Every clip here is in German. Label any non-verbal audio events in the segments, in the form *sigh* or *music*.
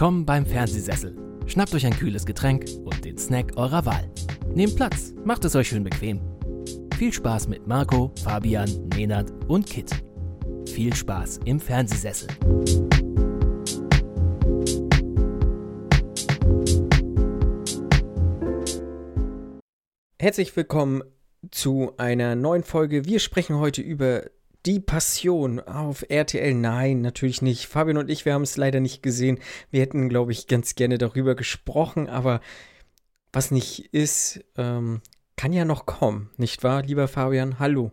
Willkommen beim Fernsehsessel. Schnappt euch ein kühles Getränk und den Snack eurer Wahl. Nehmt Platz, macht es euch schön bequem. Viel Spaß mit Marco, Fabian, Nenad und Kit. Viel Spaß im Fernsehsessel. Herzlich willkommen zu einer neuen Folge. Wir sprechen heute über die Passion auf RTL. Nein, natürlich nicht. Fabian und ich, wir haben es leider nicht gesehen. Wir hätten, glaube ich, ganz gerne darüber gesprochen, aber was nicht ist, ähm, kann ja noch kommen, nicht wahr, lieber Fabian? Hallo.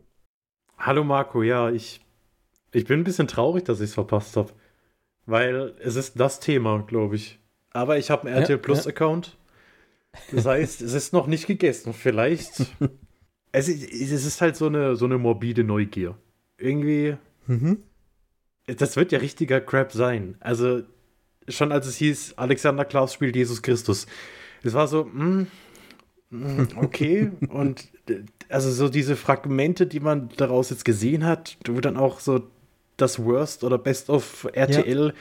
Hallo Marco, ja, ich, ich bin ein bisschen traurig, dass ich es verpasst habe. Weil es ist das Thema, glaube ich. Aber ich habe einen RTL Plus ja. Account. Das heißt, es ist noch nicht gegessen. Vielleicht. *laughs* es, ist, es ist halt so eine, so eine morbide Neugier irgendwie. Mhm. Das wird ja richtiger Crap sein. Also, schon als es hieß, Alexander Klaus spielt Jesus Christus. Es war so, mh, hm, hm, *laughs* okay. Und also so diese Fragmente, die man daraus jetzt gesehen hat, wo dann auch so das Worst oder Best of RTL ja.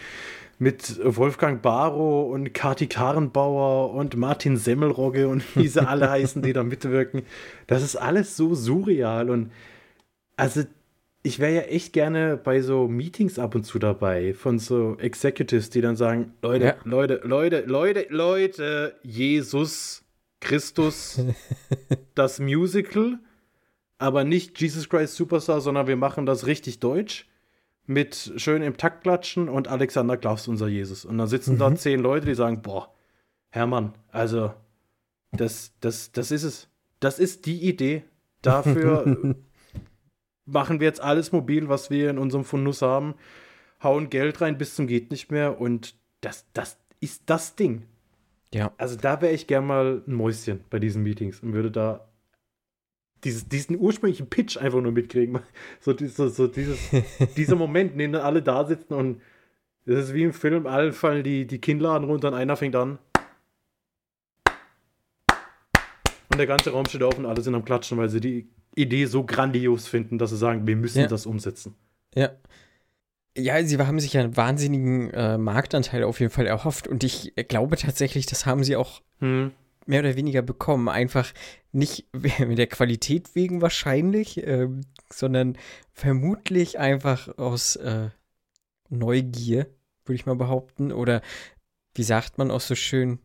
mit Wolfgang Barrow und Kati Karenbauer und Martin Semmelrogge und wie sie alle *laughs* heißen, die da mitwirken. Das ist alles so surreal und also ich wäre ja echt gerne bei so Meetings ab und zu dabei von so Executives, die dann sagen, Leute, ja. Leute, Leute, Leute, Leute, Jesus Christus, *laughs* das Musical, aber nicht Jesus Christ Superstar, sondern wir machen das richtig deutsch mit schön im Takt klatschen und Alexander Klaus unser Jesus. Und dann sitzen mhm. da zehn Leute, die sagen, boah, Hermann, also das, das, das ist es. Das ist die Idee. Dafür *laughs* machen wir jetzt alles mobil, was wir in unserem Fundus haben, hauen Geld rein bis zum geht nicht mehr und das, das ist das Ding. Ja. Also da wäre ich gern mal ein Mäuschen bei diesen Meetings und würde da dieses, diesen ursprünglichen Pitch einfach nur mitkriegen. *laughs* So, so, so dieses, *laughs* dieser Moment, in dem dann alle da sitzen und das ist wie im Film, alle fallen die, die Kinnladen runter und einer fängt an. Und der ganze Raum steht auf und alle sind am Klatschen, weil sie die Idee so grandios finden, dass sie sagen, wir müssen ja. das umsetzen. Ja. Ja, sie haben sich einen wahnsinnigen äh, Marktanteil auf jeden Fall erhofft und ich glaube tatsächlich, das haben sie auch hm. mehr oder weniger bekommen. Einfach nicht *laughs* mit der Qualität wegen wahrscheinlich, äh, sondern vermutlich einfach aus äh, Neugier, würde ich mal behaupten. Oder wie sagt man auch so schön,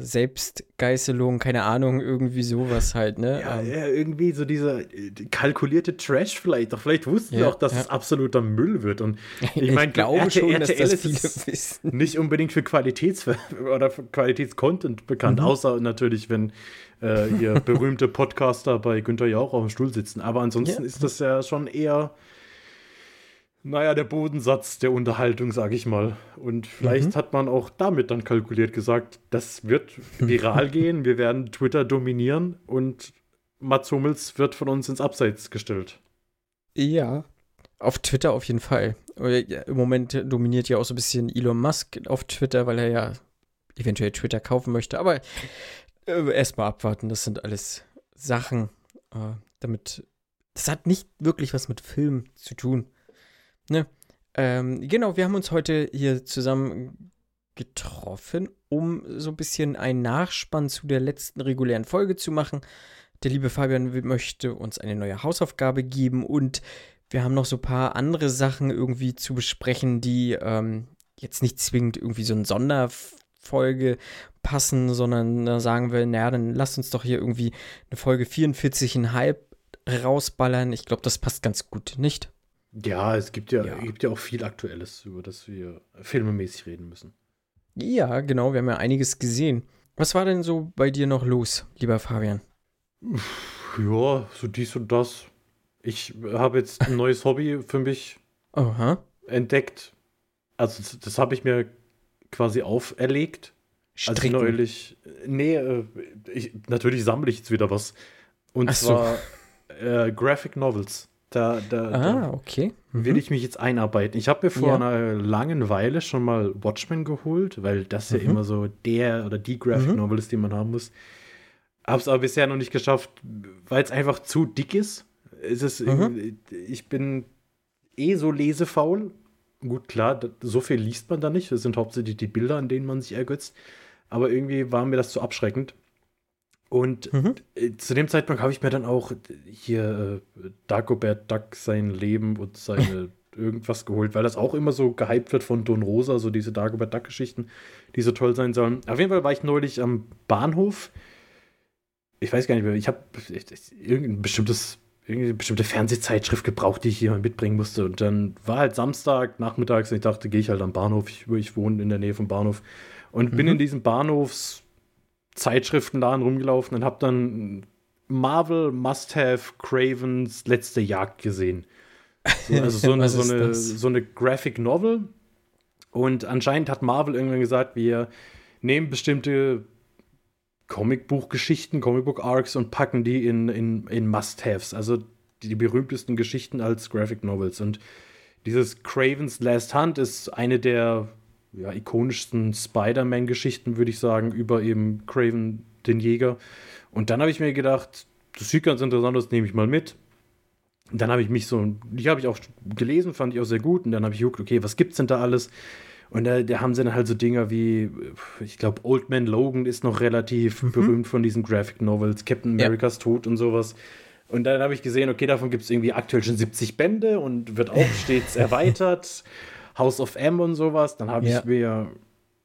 Selbstgeißelung, keine Ahnung, irgendwie sowas halt, ne? Ja, ähm, ja irgendwie so dieser äh, kalkulierte Trash vielleicht. Doch vielleicht wussten ja, wir auch, dass ja. es absoluter Müll wird. Und *laughs* ich meine, glaube RTL, schon, dass RTL das viele *laughs* wissen. nicht unbedingt für Qualitäts- oder für Qualitätscontent bekannt, mhm. außer natürlich, wenn äh, hier *laughs* berühmte Podcaster bei Günther Jauch auf dem Stuhl sitzen. Aber ansonsten ist das ja schon eher naja, der Bodensatz der Unterhaltung, sag ich mal. Und vielleicht mhm. hat man auch damit dann kalkuliert gesagt, das wird viral *laughs* gehen, wir werden Twitter dominieren und Mats Hummels wird von uns ins Abseits gestellt. Ja, auf Twitter auf jeden Fall. Im Moment dominiert ja auch so ein bisschen Elon Musk auf Twitter, weil er ja eventuell Twitter kaufen möchte. Aber äh, erstmal abwarten, das sind alles Sachen, äh, damit. Das hat nicht wirklich was mit Film zu tun. Ne? Ähm, genau, wir haben uns heute hier zusammen getroffen, um so ein bisschen einen Nachspann zu der letzten regulären Folge zu machen. Der liebe Fabian möchte uns eine neue Hausaufgabe geben und wir haben noch so ein paar andere Sachen irgendwie zu besprechen, die ähm, jetzt nicht zwingend irgendwie so eine Sonderfolge passen, sondern da sagen wir, naja, dann lasst uns doch hier irgendwie eine Folge 44,5 rausballern. Ich glaube, das passt ganz gut, nicht? Ja, es gibt ja, ja. gibt ja auch viel Aktuelles, über das wir filmemäßig reden müssen. Ja, genau, wir haben ja einiges gesehen. Was war denn so bei dir noch los, lieber Fabian? Ja, so dies und das. Ich habe jetzt ein neues Hobby für mich Aha. entdeckt. Also, das, habe ich mir quasi auferlegt. Stricken. Also neulich. Nee, äh, ich, natürlich sammle ich jetzt wieder was. Und Ach zwar so. äh, Graphic Novels. Da, da, ah, da okay. Mhm. will ich mich jetzt einarbeiten. Ich habe mir vor ja. einer langen Weile schon mal Watchmen geholt, weil das ja mhm. immer so der oder die Graphic mhm. Novel ist, die man haben muss. Habe es aber bisher noch nicht geschafft, weil es einfach zu dick ist. Es ist mhm. ich bin eh so lesefaul gut, klar, so viel liest man da nicht. Das sind hauptsächlich die Bilder, an denen man sich ergötzt. Aber irgendwie war mir das zu abschreckend. Und mhm. Äh, zu dem Zeitpunkt habe ich mir dann auch hier äh, Dagobert Duck sein Leben und seine *laughs* irgendwas geholt, weil das auch immer so gehypt wird von Don Rosa, so diese Dagobert Duck-Geschichten, die so toll sein sollen. Auf jeden Fall war ich neulich am Bahnhof. Ich weiß gar nicht mehr, ich habe irgendein bestimmtes irgendeine bestimmte Fernsehzeitschrift gebraucht, die ich hier mal mitbringen musste. Und dann war halt Samstag, nachmittags, und ich dachte, gehe ich halt am Bahnhof. Ich, ich wohne in der Nähe vom Bahnhof. Und mhm. bin in diesem Bahnhofszeitschriftenladen rumgelaufen und habe dann Marvel Must Have Cravens letzte Jagd gesehen. So, *laughs* also so eine, so, eine, so eine Graphic Novel. Und anscheinend hat Marvel irgendwann gesagt, wir nehmen bestimmte Comicbuchgeschichten, Comicbook-Arcs und packen die in, in, in Must-Haves, also die, die, berühmtesten Geschichten als Graphic Novels. Und dieses Craven's Last Hunt ist eine der ja, ikonischsten Spider-Man-Geschichten, würde ich sagen, über eben Craven den Jäger. Und dann habe ich mir gedacht, das sieht ganz interessant aus, nehme ich mal mit. Und dann habe ich mich so, die habe ich auch gelesen, fand ich auch sehr gut. Und dann habe ich geguckt, okay, was gibt's denn da alles? Und da, da haben sie dann halt so Dinger wie, ich glaube, Old Man Logan ist noch relativ mhm. berühmt von diesen Graphic Novels, Captain Americas ja. Tod und sowas. Und dann habe ich gesehen, okay, davon gibt es irgendwie aktuell schon 70 Bände und wird auch *laughs* stets erweitert. House of M und sowas. Dann habe ja. ich mir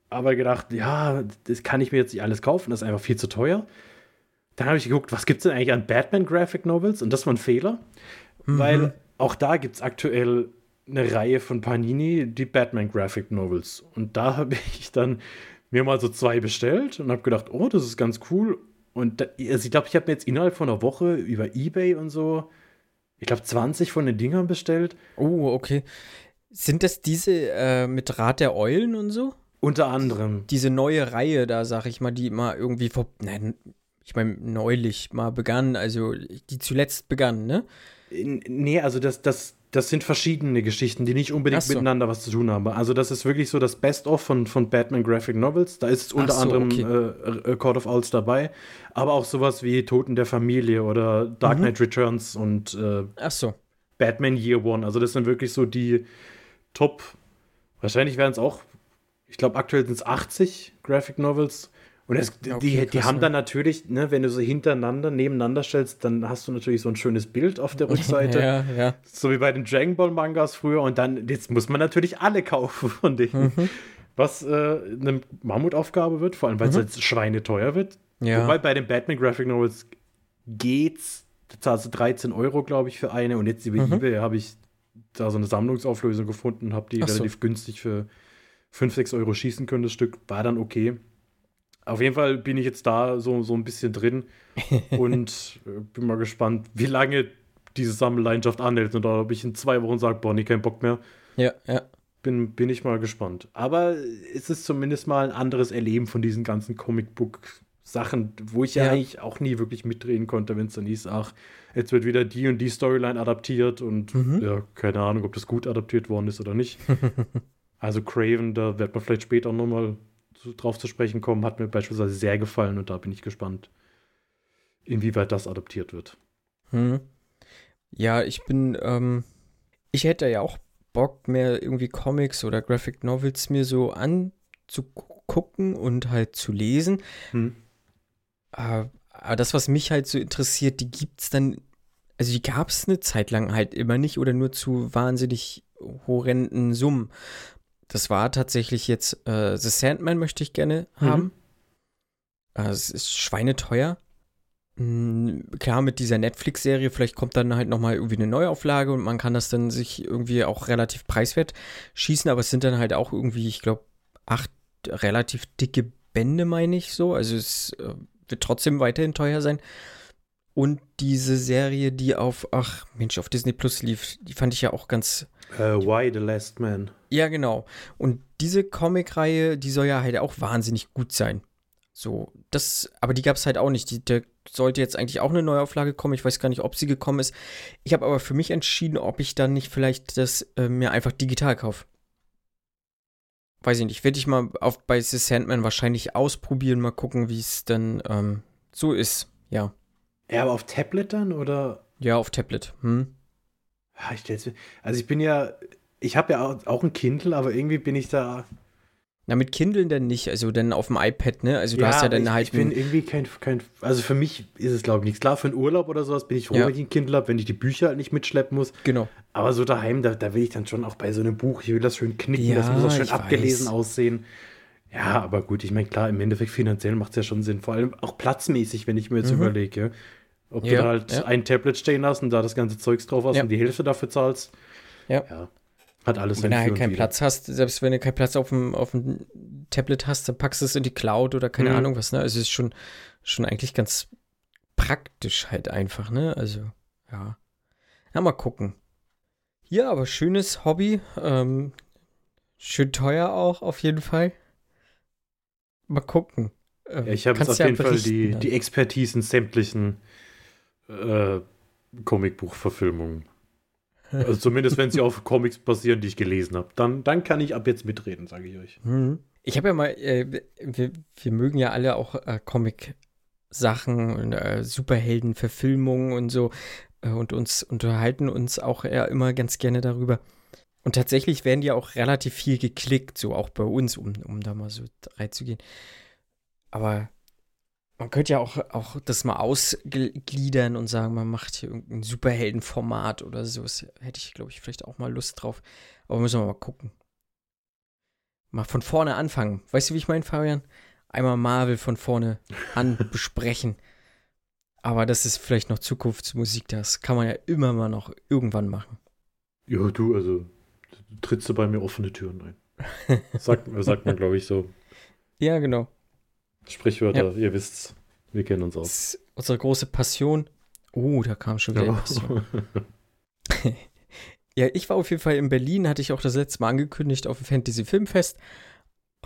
aber gedacht, ja, das kann ich mir jetzt nicht alles kaufen, das ist einfach viel zu teuer. Dann habe ich geguckt, was gibt es denn eigentlich an Batman Graphic Novels? Und das war ein Fehler, mhm. weil auch da gibt es aktuell eine Reihe von Panini, die Batman Graphic Novels. Und da *laughs* habe ich dann mir mal so zwei bestellt und habe gedacht, oh, das ist ganz cool. Und da, also ich glaube, ich habe mir jetzt innerhalb von einer Woche über Ebay und so, ich glaube, 20 von den Dingern bestellt. Oh, okay. Sind das diese äh, mit Rat der Eulen und so? Unter anderem. Diese neue Reihe da, sag ich mal, die mal irgendwie vor, nein, ich meine, neulich mal begann, also die zuletzt begann, ne? Nee, also das, das, das sind verschiedene Geschichten, die nicht unbedingt so. miteinander was zu tun haben. Also das ist wirklich so das Best-of von, von Batman Graphic Novels. Da ist unter so, anderem okay. äh, Court of Owls dabei, aber auch sowas wie Toten der Familie oder Dark mhm. Knight Returns und äh, so. Batman Year One. Also das sind wirklich so die Top, wahrscheinlich werden es auch, ich glaube aktuell sind es 80 Graphic Novels und es, okay, die, die krass, haben dann natürlich, ne, wenn du so hintereinander, nebeneinander stellst, dann hast du natürlich so ein schönes Bild auf der *laughs* Rückseite. ja, ja. So wie bei den Dragon Ball Mangas früher. Und dann, jetzt muss man natürlich alle kaufen *laughs* von denen. Mhm. Was äh, eine Mammutaufgabe wird, vor allem weil es mhm. jetzt schweineteuer wird. Ja. Wobei bei den Batman Graphic Novels geht's. Da zahlst du 13 Euro, glaube ich, für eine. Und jetzt über mhm. Ebay habe ich da so eine Sammlungsauflösung gefunden und habe die Ach relativ so. günstig für 5, 6 Euro schießen können. Das Stück war dann okay. Auf jeden Fall bin ich jetzt da so, so ein bisschen drin *laughs* und äh, bin mal gespannt, wie lange diese Sammelleidenschaft anhält. Und ob ich in zwei Wochen sage, boah, nee, kein Bock mehr. Ja, ja. Bin, bin ich mal gespannt. Aber es ist zumindest mal ein anderes Erleben von diesen ganzen Comicbook-Sachen, wo ich ja, ja, eigentlich auch nie wirklich mitdrehen konnte, wenn es dann hieß, ach, jetzt wird wieder die und die Storyline adaptiert und mhm. ja, keine Ahnung, ob das gut adaptiert worden ist oder nicht. *laughs* also Craven, da wird man vielleicht später auch nochmal drauf zu sprechen kommen, hat mir beispielsweise sehr gefallen und da bin ich gespannt, inwieweit das adaptiert wird. Hm. Ja, ich bin, ähm, ich hätte ja auch Bock, mehr irgendwie Comics oder Graphic Novels mir so anzugucken und halt zu lesen. Hm. Aber, aber das, was mich halt so interessiert, die gibt es dann, also die gab es eine Zeit lang halt immer nicht oder nur zu wahnsinnig horrenden Summen. Das war tatsächlich jetzt äh, The Sandman möchte ich gerne mhm. haben. Äh, es ist schweineteuer. Mhm, klar, mit dieser Netflix-Serie, vielleicht kommt dann halt nochmal irgendwie eine Neuauflage und man kann das dann sich irgendwie auch relativ preiswert schießen, aber es sind dann halt auch irgendwie, ich glaube, acht relativ dicke Bände, meine ich so. Also es äh, wird trotzdem weiterhin teuer sein. Und diese Serie, die auf, ach Mensch, auf Disney Plus lief, die fand ich ja auch ganz. Uh, Why the Last Man. Ja, genau. Und diese Comic-Reihe, die soll ja halt auch wahnsinnig gut sein. So, das, aber die gab es halt auch nicht. Die, da sollte jetzt eigentlich auch eine Neuauflage kommen. Ich weiß gar nicht, ob sie gekommen ist. Ich habe aber für mich entschieden, ob ich dann nicht vielleicht das äh, mir einfach digital kaufe. Weiß ich nicht. Werde ich mal auf, bei The Sandman wahrscheinlich ausprobieren, mal gucken, wie es dann ähm, so ist. Ja. Ja, aber auf Tablet dann oder? Ja, auf Tablet. Hm. Ja, ich also ich bin ja ich habe ja auch ein Kindle, aber irgendwie bin ich da. Na, mit Kindle denn nicht, also dann auf dem iPad, ne? Also du ja, hast ja dann ich, halt. Ich bin irgendwie kein, kein. Also für mich ist es, glaube ich, nichts. Klar, für einen Urlaub oder sowas bin ich froh, Ja. wenn ich ein Kindle habe, wenn ich die Bücher halt nicht mitschleppen muss. Genau. Aber so daheim, da, da will ich dann schon auch bei so einem Buch, ich will das schön knicken, Ja, das muss auch schön abgelesen weiß. aussehen. Ja, aber gut, ich meine, klar, im Endeffekt finanziell macht es ja schon Sinn. Vor allem auch platzmäßig, wenn ich mir jetzt Mhm. überlege, ob du Ja, da halt ja. ein Tablet stehen hast und da das ganze Zeugs drauf hast und die Hälfte dafür zahlst. Ja. ja. Hat alles wenn du halt keinen Wider. Platz hast, selbst wenn du keinen Platz auf dem, auf dem Tablet hast, dann packst du es in die Cloud oder keine Mhm. Ahnung was, ne? Also es ist schon, schon eigentlich ganz praktisch halt einfach, ne? Also, ja. Na, mal gucken. Ja, aber schönes Hobby. Ähm, schön teuer auch, auf jeden Fall. Mal gucken. Ähm, Ja, ich habe jetzt auf ja jeden Fall die, dann. die Expertise in sämtlichen äh, Comicbuchverfilmungen. *laughs* Also zumindest, wenn sie auf Comics basieren, die ich gelesen habe. Dann, dann kann ich ab jetzt mitreden, sage ich euch. Mhm. Ich habe ja mal, äh, wir, wir mögen ja alle auch äh, Comic-Sachen und äh, Superhelden-Verfilmungen und so äh, und uns unterhalten uns auch ja immer ganz gerne darüber. Und tatsächlich werden die auch relativ viel geklickt, so auch bei uns, um, um da mal so reinzugehen. Aber man könnte ja auch, auch das mal ausgliedern und sagen, man macht hier irgendein Superheldenformat oder so. Das hätte ich, glaube ich, vielleicht auch mal Lust drauf. Aber müssen wir mal gucken. Mal von vorne anfangen. Weißt du, wie ich meine, Fabian? Einmal Marvel von vorne an *laughs* besprechen. Aber das ist vielleicht noch Zukunftsmusik. Das kann man ja immer mal noch irgendwann machen. Ja, du, also trittst du bei mir offene Türen ein. Sagt, *laughs* sagt man, glaube ich, so. Ja, genau. Sprichwörter, ihr wisst's. Wir kennen uns aus. unsere große Passion. Oh, da kam schon wieder die Passion. *laughs* Ja, ich war auf jeden Fall in Berlin, hatte ich auch das letzte Mal angekündigt auf dem Fantasy Filmfest.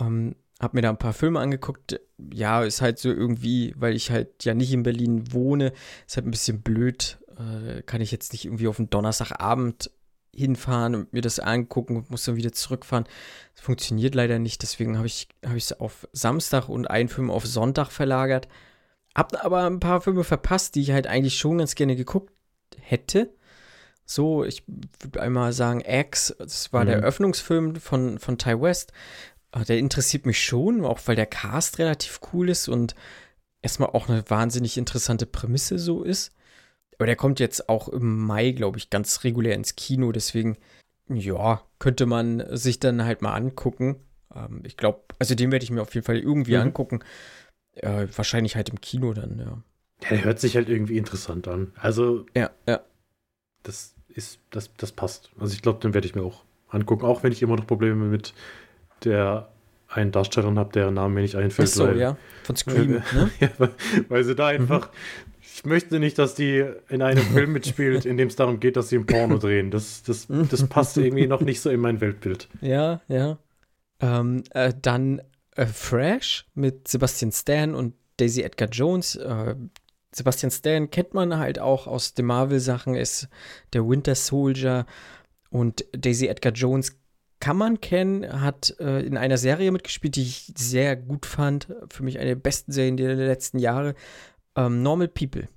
Ähm, hab mir da ein paar Filme angeguckt. Ja, ist halt so irgendwie, weil ich halt ja nicht in Berlin wohne, ist halt ein bisschen blöd. Äh, kann ich jetzt nicht irgendwie auf einen Donnerstagabend hinfahren und mir das angucken und muss dann wieder zurückfahren. Das funktioniert leider nicht, deswegen habe ich es hab auf Samstag und einen Film auf Sonntag verlagert. Hab aber ein paar Filme verpasst, die ich halt eigentlich schon ganz gerne geguckt hätte. So, ich würde einmal sagen, X, das war der Mhm. Eröffnungsfilm von, von Ty West. Äh, Der interessiert mich schon, auch weil der Cast relativ cool ist und erstmal auch eine wahnsinnig interessante Prämisse so ist. Aber der kommt jetzt auch im Mai, glaube ich, ganz regulär ins Kino. Deswegen, ja, könnte man sich dann halt mal angucken. Ähm, ich glaube, also den werde ich mir auf jeden Fall irgendwie Mhm. angucken. Äh, wahrscheinlich halt im Kino dann, ja. Ja, der hört sich halt irgendwie interessant an. Also, Ja, ja. das ist, das, das passt. Also ich glaube, den werde ich mir auch angucken, auch wenn ich immer noch Probleme mit der einen Darstellerin habe, deren Name mir nicht Ach einfällt. so, weil, ja. Von Scream, Äh, ne? *laughs* ja, weil, weil sie da einfach. Ich möchte nicht, dass die in einem *laughs* Film mitspielt, in dem es darum geht, dass sie ein Porno *laughs* drehen. Das, das, das passt irgendwie noch nicht so in mein Weltbild. Ja, ja. Ähm, äh, dann äh, Fresh mit Sebastian Stan und Daisy Edgar Jones. Äh, Sebastian Stan kennt man halt auch aus den Marvel-Sachen, ist der Winter Soldier und Daisy Edgar Jones kann man kennen, hat äh, in einer Serie mitgespielt, die ich sehr gut fand. Für mich eine der besten Serien der letzten Jahre. Ähm, Normal People.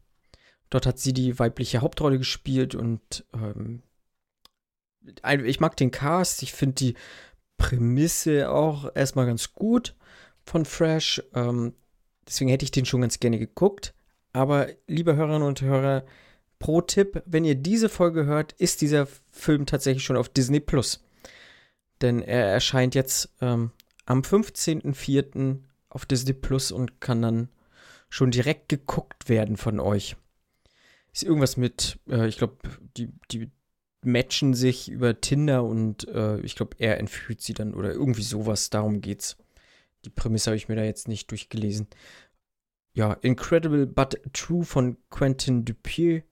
Dort hat sie die weibliche Hauptrolle gespielt und ähm, ich mag den Cast. Ich finde die Prämisse auch erstmal ganz gut von Fresh. Ähm, deswegen hätte ich den schon ganz gerne geguckt. Aber liebe Hörerinnen und Hörer, pro Tipp, wenn ihr diese Folge hört, ist dieser Film tatsächlich schon auf Disney Plus. Denn er erscheint jetzt ähm, am 15.04. auf Disney Plus und kann dann schon direkt geguckt werden von euch. Ist irgendwas mit, äh, ich glaube, die, die matchen sich über Tinder und äh, ich glaube, er entführt sie dann oder irgendwie sowas. Darum geht's. Die Prämisse habe ich mir da jetzt nicht durchgelesen. Ja, Incredible but True von Quentin Dupieux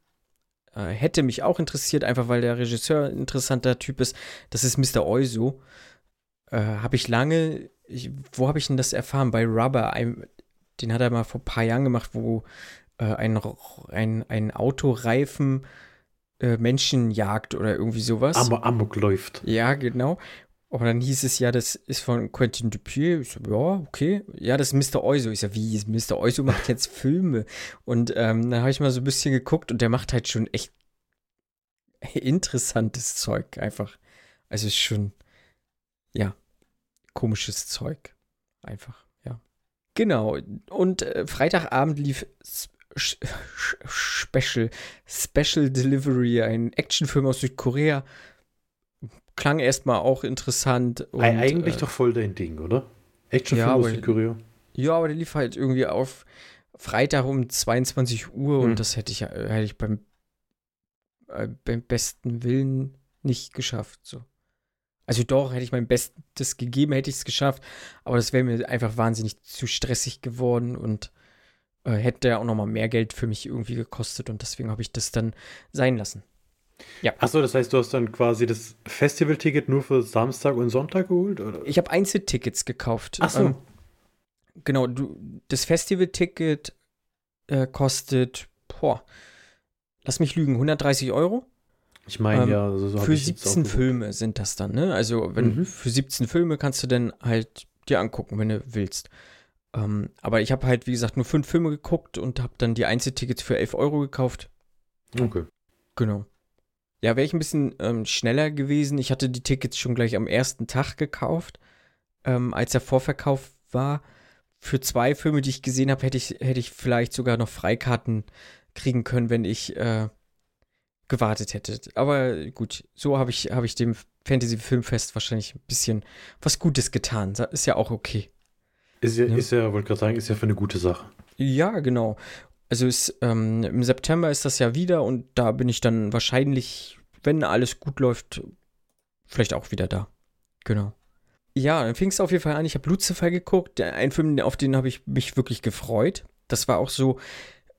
äh, hätte mich auch interessiert, einfach weil der Regisseur ein interessanter Typ ist. Das ist Mr. Oizo. Äh, habe ich lange, ich, wo habe ich denn das erfahren? Bei Rubber, einem, den hat er mal vor ein paar Jahren gemacht, wo äh, ein, ein, ein Autoreifen äh, Menschen jagt oder irgendwie sowas. Am Amok läuft. Ja, genau. Aber dann hieß es ja, das ist von Quentin Dupieux. Ich so, ja, okay. Ja, das ist Mr. Oizo. Ich so, wie, Mr. Oizo macht jetzt *laughs* Filme? Und ähm, dann habe ich mal so ein bisschen geguckt und der macht halt schon echt interessantes Zeug einfach. Also ist schon, ja, komisches Zeug. Einfach. Genau. Und äh, Freitagabend lief Special, Special Delivery, ein Actionfilm aus Südkorea. Klang erstmal auch interessant. Und, Eigentlich äh, doch voll dein Ding, oder? Actionfilm ja, aus Südkorea. Ja, aber der lief halt irgendwie auf Freitag um 22 Uhr hm. und das hätte ich, hätte ich beim, äh, beim besten Willen nicht geschafft. So. Also doch, hätte ich mein Bestes gegeben, hätte ich es geschafft, aber das wäre mir einfach wahnsinnig zu stressig geworden und äh, hätte auch nochmal mehr Geld für mich irgendwie gekostet und deswegen habe ich das dann sein lassen. Ja. Achso, das heißt, du hast dann quasi das Festivalticket nur für Samstag und Sonntag geholt? Oder? Ich habe Einzeltickets gekauft. Achso. Ähm, genau, du, das Festivalticket äh, kostet, boah, lass mich lügen, 130 Euro. Ich meine ähm, ja, also so für 17 Filme sind das dann, ne? Also wenn mhm. für 17 Filme kannst du dann halt dir angucken, wenn du willst. Ähm, aber ich habe halt, wie gesagt, nur fünf Filme geguckt und habe dann die Einzeltickets für 11 Euro gekauft. Okay. Genau. Ja, wäre ich ein bisschen ähm, schneller gewesen. Ich hatte die Tickets schon gleich am ersten Tag gekauft, ähm, als der Vorverkauf war. Für zwei Filme, die ich gesehen habe, hätte ich, hätte ich vielleicht sogar noch Freikarten kriegen können, wenn ich äh, gewartet hätte. Aber gut, so habe ich, hab ich dem Fantasy-Filmfest wahrscheinlich ein bisschen was Gutes getan. Ist ja auch okay. Ist ja, ja. ist ja wollte gerade sagen, ist ja für eine gute Sache. Ja, genau. Also ist, ähm, im September ist das ja wieder und da bin ich dann wahrscheinlich, wenn alles gut läuft, vielleicht auch wieder da. Genau. Ja, dann fing es auf jeden Fall an. Ich habe Lucifer geguckt. Ein Film, auf den habe ich mich wirklich gefreut. Das war auch so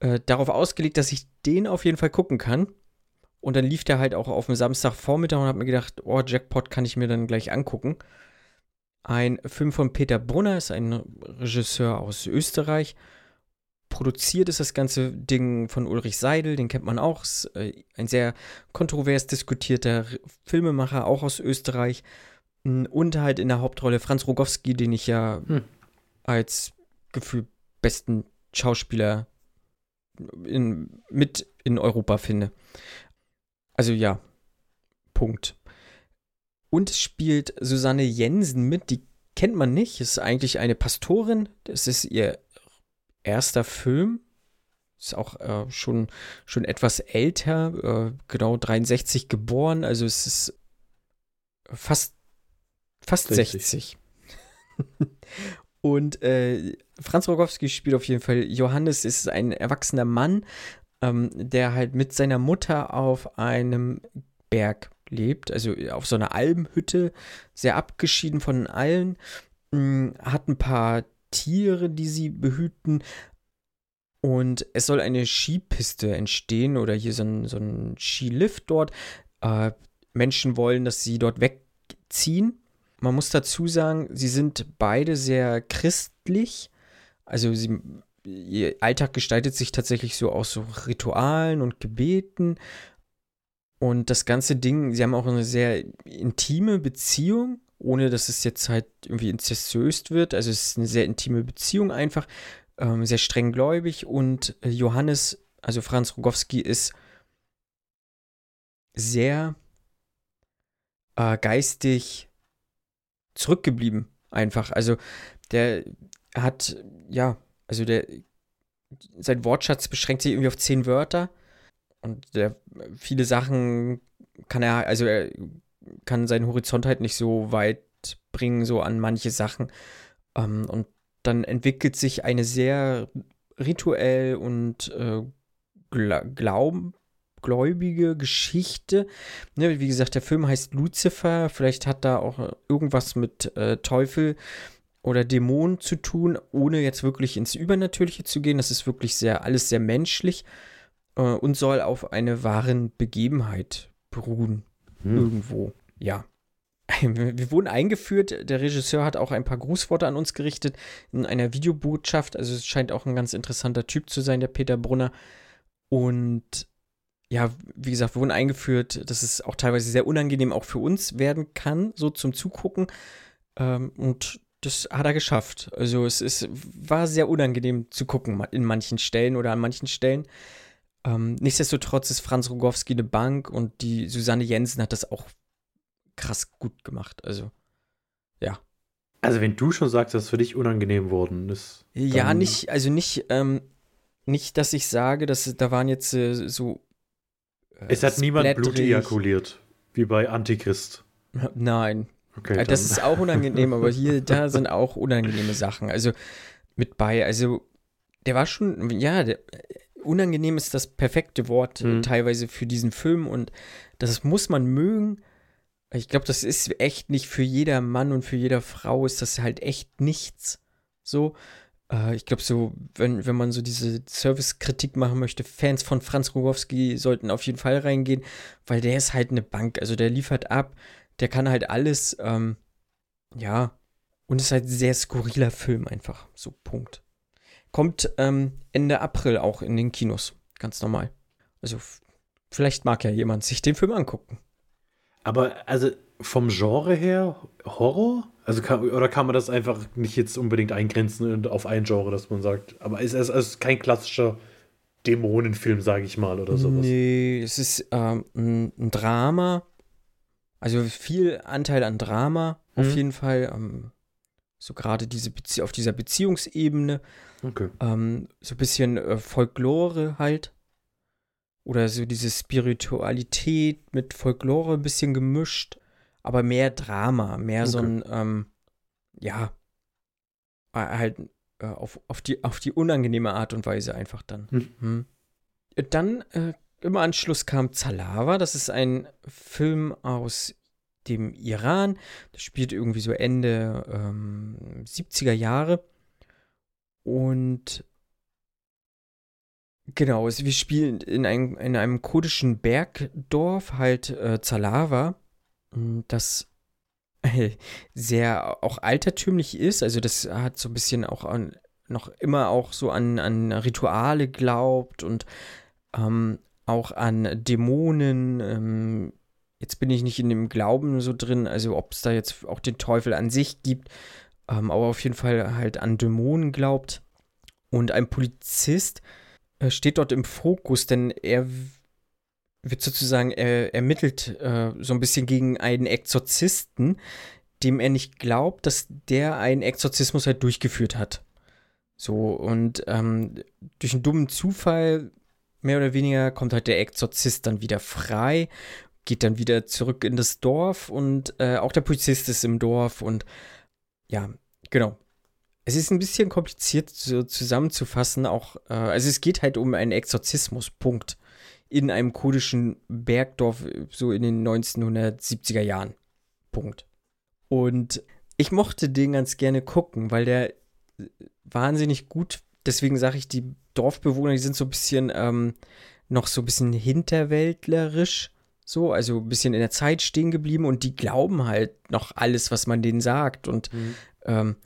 äh, darauf ausgelegt, dass ich den auf jeden Fall gucken kann. Und dann lief der halt auch auf dem Samstagvormittag und habe mir gedacht, oh, Jackpot kann ich mir dann gleich angucken. Ein Film von Peter Brunner, ist ein Regisseur aus Österreich. Produziert ist das ganze Ding von Ulrich Seidel, den kennt man auch. Ist äh, ein sehr kontrovers diskutierter Filmemacher, auch aus Österreich. Und halt in der Hauptrolle Franz Rogowski, den ich ja hm. als Gefühl besten Schauspieler in, mit in Europa finde. Also ja, Punkt. Und es spielt Susanne Jensen mit, die kennt man nicht, ist eigentlich eine Pastorin. Das ist ihr erster Film. Ist auch äh, schon, schon etwas älter, äh, genau 63 geboren, also es ist fast, fast 60. 60. *laughs* Und äh, Franz Rogowski spielt auf jeden Fall Johannes, ist ein erwachsener Mann, ähm, der halt mit seiner Mutter auf einem Berg lebt, also auf so einer Almhütte, sehr abgeschieden von allen, mh, hat ein paar Tiere, die sie behüten. Und es soll eine Skipiste entstehen oder hier so ein, so ein Skilift dort. Äh, Menschen wollen, dass sie dort wegziehen. Man muss dazu sagen, sie sind beide sehr christlich. Also sie, ihr Alltag gestaltet sich tatsächlich so aus so Ritualen und Gebeten. Und das ganze Ding, sie haben auch eine sehr intime Beziehung, ohne dass es jetzt halt irgendwie inzestiös wird. Also es ist eine sehr intime Beziehung einfach, ähm, sehr streng gläubig. Und äh, Johannes, also Franz Rogowski, ist sehr äh, geistig zurückgeblieben, einfach. Also der hat, ja, also der, sein Wortschatz beschränkt sich irgendwie auf zehn Wörter und der, viele Sachen kann er, also er kann seinen Horizont halt nicht so weit bringen, so an manche Sachen. Ähm, und dann entwickelt sich eine sehr rituell und äh, glauben, gläubige Geschichte. Ne, wie gesagt, der Film heißt Lucifer. Vielleicht hat da auch irgendwas mit äh, Teufel oder Dämonen zu tun, ohne jetzt wirklich ins Übernatürliche zu gehen. Das ist wirklich sehr, alles sehr menschlich äh, und soll auf eine wahren Begebenheit beruhen. Hm. Irgendwo. Ja. *laughs* Wir wurden eingeführt. Der Regisseur hat auch ein paar Grußworte an uns gerichtet in einer Videobotschaft. Also es scheint auch ein ganz interessanter Typ zu sein, der Peter Brunner. Und ja, wie gesagt, wir wurden eingeführt, dass es auch teilweise sehr unangenehm auch für uns werden kann, so zum Zugucken. Ähm, und das hat er geschafft. Also es ist, war sehr unangenehm zu gucken in manchen Stellen oder an manchen Stellen. Ähm, nichtsdestotrotz ist Franz Rogowski eine Bank und die Susanne Jensen hat das auch krass gut gemacht. Also, ja. Also, wenn du schon sagst, dass es für dich unangenehm worden ist. Ja, nicht, also nicht, ähm, nicht, dass ich sage, dass da waren jetzt äh, so. Äh, es hat niemand Blut ejakuliert, wie bei Antichrist. Nein. Okay, äh, das ist auch unangenehm, aber hier, da sind auch unangenehme Sachen. Also mit bei, also der war schon, ja, der, unangenehm ist das perfekte Wort mhm. teilweise für diesen Film und das muss man mögen. Ich glaube, das ist echt nicht für jeder Mann und für jede Frau ist das halt echt nichts. So, äh, ich glaube, so, wenn, wenn man so diese Service-Kritik machen möchte, Fans von Franz Rogowski sollten auf jeden Fall reingehen, weil der ist halt eine Bank. Also der liefert ab, der kann halt alles, ähm, ja, und ist halt ein sehr skurriler Film einfach. So, Punkt. Kommt ähm, Ende April auch in den Kinos. Ganz normal. Also, vielleicht mag ja jemand sich den Film angucken. Aber, also, vom Genre her Horror? Also kann, oder kann man das einfach nicht jetzt unbedingt eingrenzen auf ein Genre, dass man sagt, aber es ist, ist kein klassischer Dämonenfilm, sage ich mal, oder sowas. Nee, es ist ähm, ein, Drama. Also viel Anteil an Drama, mhm. auf jeden Fall. Ähm, so gerade diese Bezie auf dieser Beziehungsebene. Okay. Ähm, so ein bisschen äh, Folklore halt. Oder so diese Spiritualität mit Folklore ein bisschen gemischt aber mehr Drama, mehr okay. so ein, ähm, ja, äh, halt äh, auf, auf, die, auf die unangenehme Art und Weise einfach dann. Hm. Hm. Dann äh, im Anschluss kam Zalava, das ist ein Film aus dem Iran, das spielt irgendwie so Ende ähm, 70er Jahre und Genau, wir spielen in einem, in einem kurdischen Bergdorf, halt äh, Zalava. Das *laughs* sehr auch altertümlich ist. Also das hat so ein bisschen auch an, noch immer auch so an, an Rituale glaubt und ähm, auch an Dämonen. Ähm, jetzt bin ich nicht in dem Glauben so drin, also ob es da jetzt auch den Teufel an sich gibt, ähm, aber auf jeden Fall halt an Dämonen glaubt. Und ein Polizist äh, steht dort im Fokus, denn er wird sozusagen, er ermittelt äh, so ein bisschen gegen einen Exorzisten, dem er nicht glaubt, dass der einen Exorzismus halt durchgeführt hat. So, und ähm, durch einen dummen Zufall, mehr oder weniger, kommt halt der Exorzist dann wieder frei, geht dann wieder zurück in das Dorf und äh, auch der Polizist ist im Dorf und ja, genau. Es ist ein bisschen kompliziert so zusammenzufassen, auch, äh, also es geht halt um einen Exorzismus, Punkt in einem kurdischen Bergdorf, so in den 1970er Jahren. Punkt. Und ich mochte den ganz gerne gucken, weil der wahnsinnig gut, deswegen sage ich, die Dorfbewohner, die sind so ein bisschen ähm, noch so ein bisschen hinterwäldlerisch, so, also ein bisschen in der Zeit stehen geblieben und die glauben halt noch alles, was man denen sagt. Und mhm. ähm,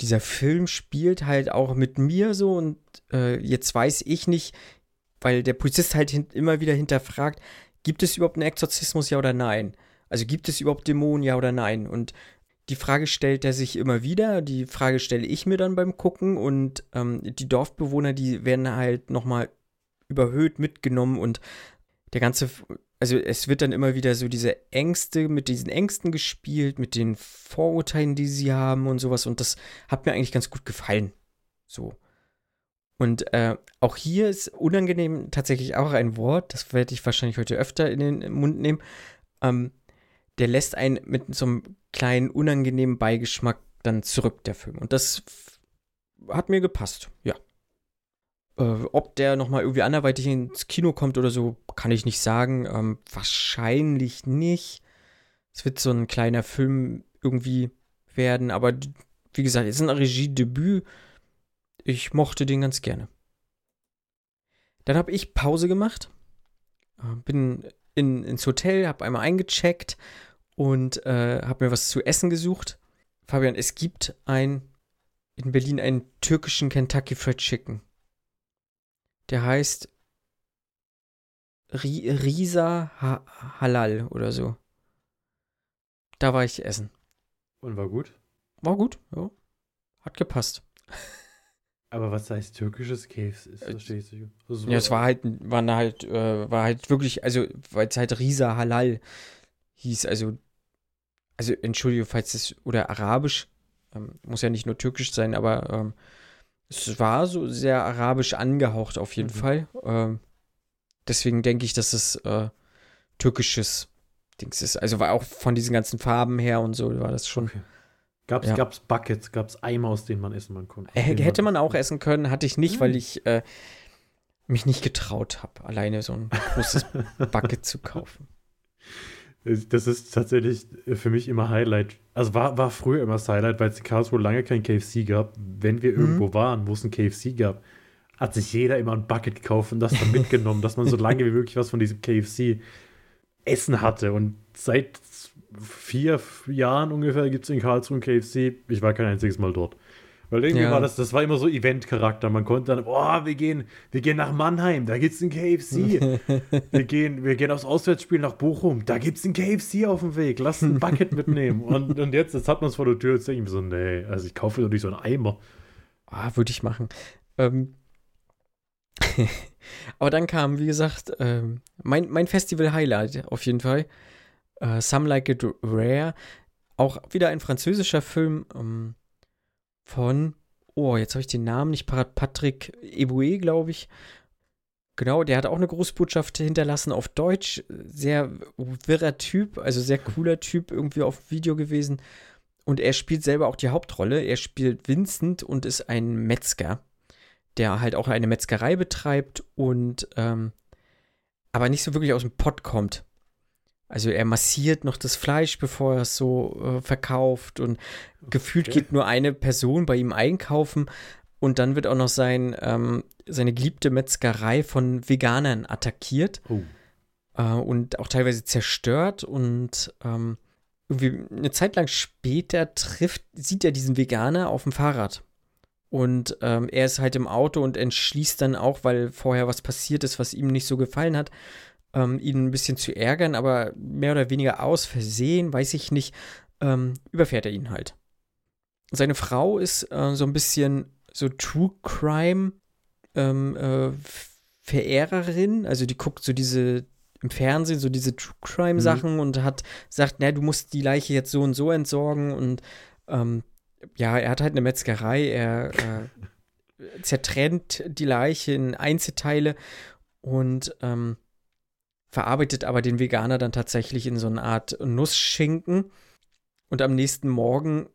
dieser Film spielt halt auch mit mir so und äh, jetzt weiß ich nicht, weil der Polizist halt immer wieder hinterfragt, gibt es überhaupt einen Exorzismus, ja oder nein? Also gibt es überhaupt Dämonen, ja oder nein? Und die Frage stellt er sich immer wieder, die Frage stelle ich mir dann beim Gucken und ähm, die Dorfbewohner, die werden halt nochmal überhöht mitgenommen und der ganze, also es wird dann immer wieder so diese Ängste, mit diesen Ängsten gespielt, mit den Vorurteilen, die sie haben und sowas und das hat mir eigentlich ganz gut gefallen. So. Und äh, auch hier ist unangenehm tatsächlich auch ein Wort, das werde ich wahrscheinlich heute öfter in den Mund nehmen. Ähm, der lässt einen mit so einem kleinen unangenehmen Beigeschmack dann zurück, der Film. Und das hat mir gepasst, ja. Äh, ob der nochmal irgendwie anderweitig ins Kino kommt oder so, kann ich nicht sagen. Ähm, wahrscheinlich nicht. Es wird so ein kleiner Film irgendwie werden, aber wie gesagt, es ist ein Regiedebüt ich mochte den ganz gerne. Dann habe ich Pause gemacht, äh, bin in, ins Hotel, habe einmal eingecheckt und äh, habe mir was zu essen gesucht. Fabian, es gibt ein in Berlin einen türkischen Kentucky Fried Chicken. Der heißt Risa ha Halal oder so. Da war ich essen. Und war gut? War gut, ja. Hat gepasst. *laughs* Aber was heißt türkisches Käse? Ist, verstehe ich nicht. Also, ja, es war halt, waren halt, äh, war halt wirklich, also, weil es halt Risa Halal hieß, also also entschuldige, falls es, oder arabisch, ähm, muss ja nicht nur türkisch sein, aber ähm, es war so sehr arabisch angehaucht auf jeden mhm. Fall. Ähm, deswegen denke ich, dass es äh, türkisches Dings ist. Also war auch von diesen ganzen Farben her und so war das schon. Okay. Gab's, ja. gab's Buckets, gab's Eimer, aus denen man essen man konnte? Äh, hätte man auch essen können, hatte ich nicht, mhm. weil hm. ich äh, mich nicht getraut habe, alleine so ein großes *laughs* Bucket zu kaufen. Das ist tatsächlich für mich immer Highlight. Also war, war früher immer das Highlight, weil es in Karlsruhe lange kein KFC gab. Wenn wir mhm. irgendwo waren, wo es ein KFC gab, hat sich jeder immer ein Bucket gekauft und das dann *laughs* mitgenommen, dass man so lange wie möglich was von diesem KFC essen hatte. Und seit vier Jahren ungefähr gibt es in Karlsruhe ein KFC. Ich war kein einziges Mal dort. Weil irgendwie ja. war das, das war immer so Event-Charakter. Man konnte dann, oh, wir gehen, wir gehen nach Mannheim, da gibt es ein KFC. *laughs* wir, gehen, wir gehen aufs Auswärtsspiel nach Bochum, da gibt es ein KFC auf dem Weg, lass ein Bucket *laughs* mitnehmen. Und, und jetzt, jetzt hat man es vor der Tür, jetzt denke ich mir so, nee, also ich kaufe doch nicht so einen Eimer. Ah, würde ich machen. Ähm. *laughs* Aber dann kam, wie gesagt, ähm, mein, mein Festival-Highlight auf jeden Fall. Uh, Some Like It Rare. Auch wieder ein französischer Film. Ähm, von, oh, jetzt habe ich den Namen nicht parat, Patrick Eboué, glaube ich. Genau, der hat auch eine Grußbotschaft hinterlassen auf Deutsch. Sehr wirrer Typ, also sehr cooler Typ, irgendwie auf Video gewesen. Und er spielt selber auch die Hauptrolle. Er spielt Vincent und ist ein Metzger, der halt auch eine Metzgerei betreibt und ähm, aber nicht so wirklich aus dem Pott kommt. Also er massiert noch das Fleisch, bevor er es so äh, verkauft und okay. gefühlt geht nur eine Person bei ihm einkaufen und dann wird auch noch sein, ähm, seine geliebte Metzgerei von Veganern attackiert oh. äh, und auch teilweise zerstört und ähm, irgendwie eine Zeit lang später trifft, sieht er diesen Veganer auf dem Fahrrad. Und ähm, er ist halt im Auto und entschließt dann auch, weil vorher was passiert ist, was ihm nicht so gefallen hat, ähm, ihn ein bisschen zu ärgern, aber mehr oder weniger aus Versehen, weiß ich nicht, ähm, überfährt er ihn halt. Seine Frau ist äh, so ein bisschen so True Crime ähm, äh, Verehrerin, also die guckt so diese im Fernsehen so diese True Crime Sachen mhm. und hat sagt, na, du musst die Leiche jetzt so und so entsorgen und ähm, ja, er hat halt eine Metzgerei, er äh, *laughs* zertrennt die Leiche in Einzelteile und ähm, verarbeitet aber den Veganer dann tatsächlich in so eine Art Nussschinken. Und am nächsten Morgen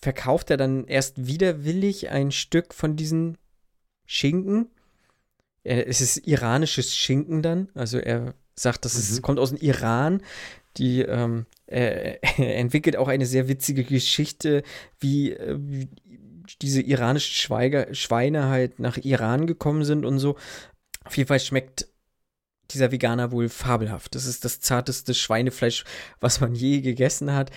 verkauft er dann erst widerwillig ein Stück von diesen Schinken. Es ist iranisches Schinken dann. Also er sagt, das mhm. kommt aus dem Iran. Die ähm, er, er, entwickelt auch eine sehr witzige Geschichte, wie, äh, wie diese iranischen Schweiger, Schweine halt nach Iran gekommen sind und so. Auf jeden Fall schmeckt dieser Veganer wohl fabelhaft. Das ist das zarteste Schweinefleisch, was man je gegessen hat.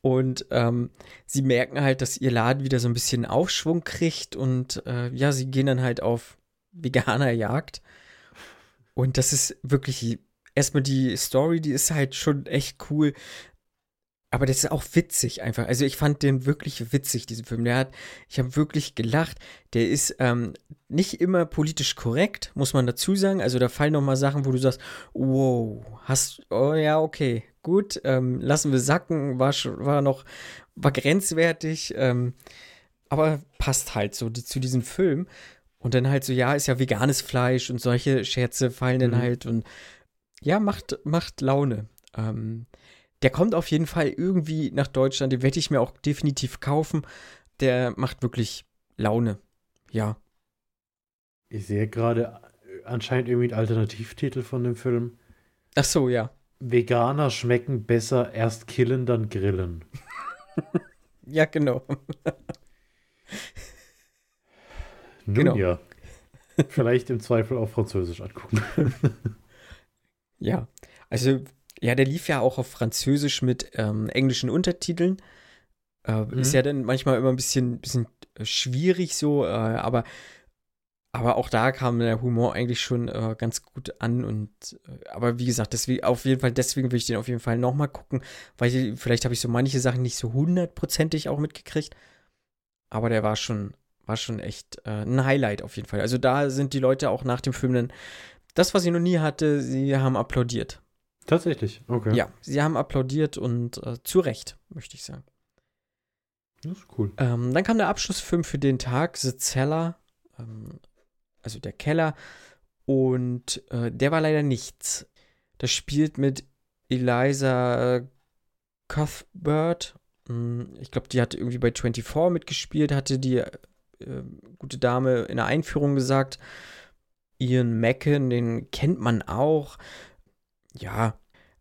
Und ähm, sie merken halt, dass ihr Laden wieder so ein bisschen Aufschwung kriegt und äh, ja, sie gehen dann halt auf Veganerjagd. Und das ist wirklich erstmal die Story, die ist halt schon echt cool. Aber das ist auch witzig einfach. Also ich fand den wirklich witzig, diesen Film. Der hat, ich habe wirklich gelacht. Der ist ähm, nicht immer politisch korrekt, muss man dazu sagen. Also da fallen noch mal Sachen, wo du sagst, wow, hast, oh ja, okay, gut, ähm, lassen wir sacken, war, war noch, war grenzwertig, ähm, aber passt halt so zu diesem Film. Und dann halt so, ja, ist ja veganes Fleisch und solche Scherze fallen mhm. dann halt und ja, macht, macht Laune. Ähm, der kommt auf jeden Fall irgendwie nach Deutschland. Den werde ich mir auch definitiv kaufen. Der macht wirklich Laune. Ja. Ich sehe gerade anscheinend irgendwie einen Alternativtitel von dem Film. Ach so, ja. Veganer schmecken besser, erst killen, dann grillen. *laughs* ja, genau. Nun genau. ja. Vielleicht im Zweifel auf Französisch angucken. *laughs* ja, also ja, der lief ja auch auf Französisch mit ähm, englischen Untertiteln. Äh, mhm. Ist ja dann manchmal immer ein bisschen, bisschen äh, schwierig so, äh, aber, aber auch da kam der Humor eigentlich schon äh, ganz gut an. Und äh, aber wie gesagt, deswegen, auf jeden Fall, deswegen will ich den auf jeden Fall nochmal gucken, weil ich, vielleicht habe ich so manche Sachen nicht so hundertprozentig auch mitgekriegt. Aber der war schon, war schon echt äh, ein Highlight auf jeden Fall. Also da sind die Leute auch nach dem Film dann, das, was ich noch nie hatte, sie haben applaudiert. Tatsächlich, okay. Ja, sie haben applaudiert und äh, zu Recht, möchte ich sagen. Das ist cool. Ähm, dann kam der Abschlussfilm für den Tag, The Cellar, ähm, also der Keller. Und äh, der war leider nichts. Das spielt mit Eliza Cuthbert. Hm, ich glaube, die hat irgendwie bei 24 mitgespielt, hatte die äh, gute Dame in der Einführung gesagt. Ian Macken, den kennt man auch. Ja,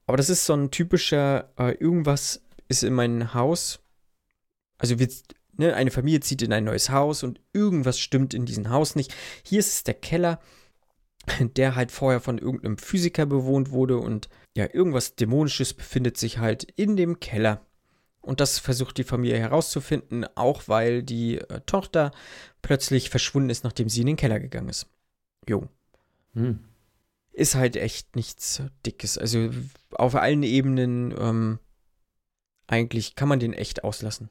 aber das ist so ein typischer, äh, irgendwas ist in mein Haus. Also wir, ne, eine Familie zieht in ein neues Haus und irgendwas stimmt in diesem Haus nicht. Hier ist es der Keller, *laughs* der halt vorher von irgendeinem Physiker bewohnt wurde und ja, irgendwas Dämonisches befindet sich halt in dem Keller. Und das versucht die Familie herauszufinden, auch weil die äh, Tochter plötzlich verschwunden ist, nachdem sie in den Keller gegangen ist. Jo. Hm. Ist halt echt nichts Dickes. Also auf allen Ebenen ähm, eigentlich kann man den echt auslassen.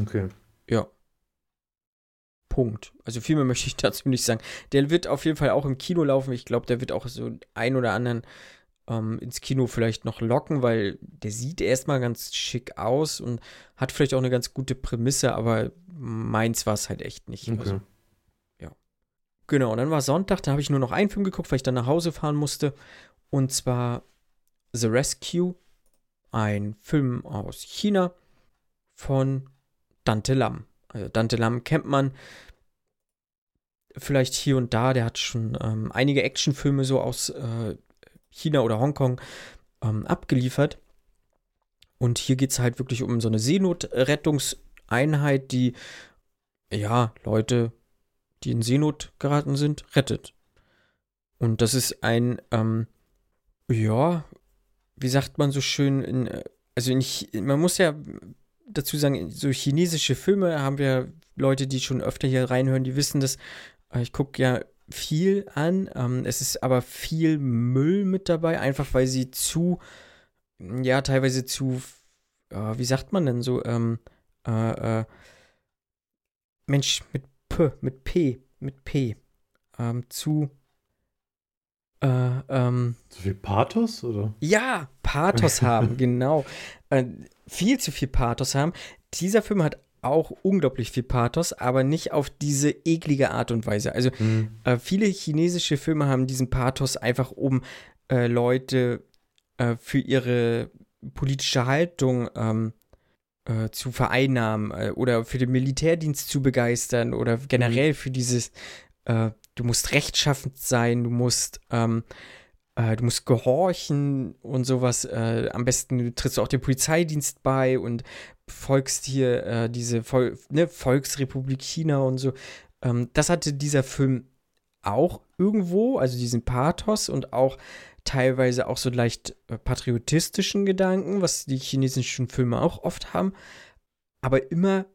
Okay. Ja. Punkt. Also viel mehr *laughs* möchte ich dazu nicht sagen. Der wird auf jeden Fall auch im Kino laufen. Ich glaube, der wird auch so ein oder anderen ähm, ins Kino vielleicht noch locken, weil der sieht erstmal ganz schick aus und hat vielleicht auch eine ganz gute Prämisse, aber meins war es halt echt nicht. Okay. Also. Genau, und dann war Sonntag, da habe ich nur noch einen Film geguckt, weil ich dann nach Hause fahren musste. Und zwar The Rescue, ein Film aus China von Dante Lam. Also Dante Lam kennt man vielleicht hier und da, der hat schon ähm, einige Actionfilme so aus äh, China oder Hongkong ähm, abgeliefert. Und hier geht es halt wirklich um so eine Seenotrettungseinheit, die ja Leute, die in Seenot geraten sind, rettet. Und das ist ein, ähm, ja, wie sagt man so schön, in, also in, man muss ja dazu sagen, so chinesische Filme haben wir Leute, die schon öfter hier reinhören, die wissen das. Äh, ich gucke ja viel an. Ähm, es ist aber viel Müll mit dabei, einfach weil sie zu, ja, teilweise zu, äh, wie sagt man denn so, ähm, äh, äh, Mensch, mit P, mit P, mit P, ähm, zu, äh, ähm, zu viel Pathos, oder? Ja, Pathos haben, *laughs* genau. Äh, viel zu viel Pathos haben. Dieser Film hat auch unglaublich viel Pathos, aber nicht auf diese eklige Art und Weise. Also mhm. äh, viele chinesische Filme haben diesen Pathos einfach, um äh, Leute äh, für ihre politische Haltung ähm, äh, zu vereinnahmen äh, oder für den Militärdienst zu begeistern oder generell für dieses, äh, du musst rechtschaffend sein, du musst ähm, du musst gehorchen und sowas. Äh, am besten trittst du auch dem Polizeidienst bei und folgst hier äh, diese Vol ne, Volksrepublik China und so. Ähm, das hatte dieser Film auch irgendwo, also diesen Pathos und auch teilweise auch so leicht äh, patriotistischen Gedanken, was die chinesischen Filme auch oft haben, aber immer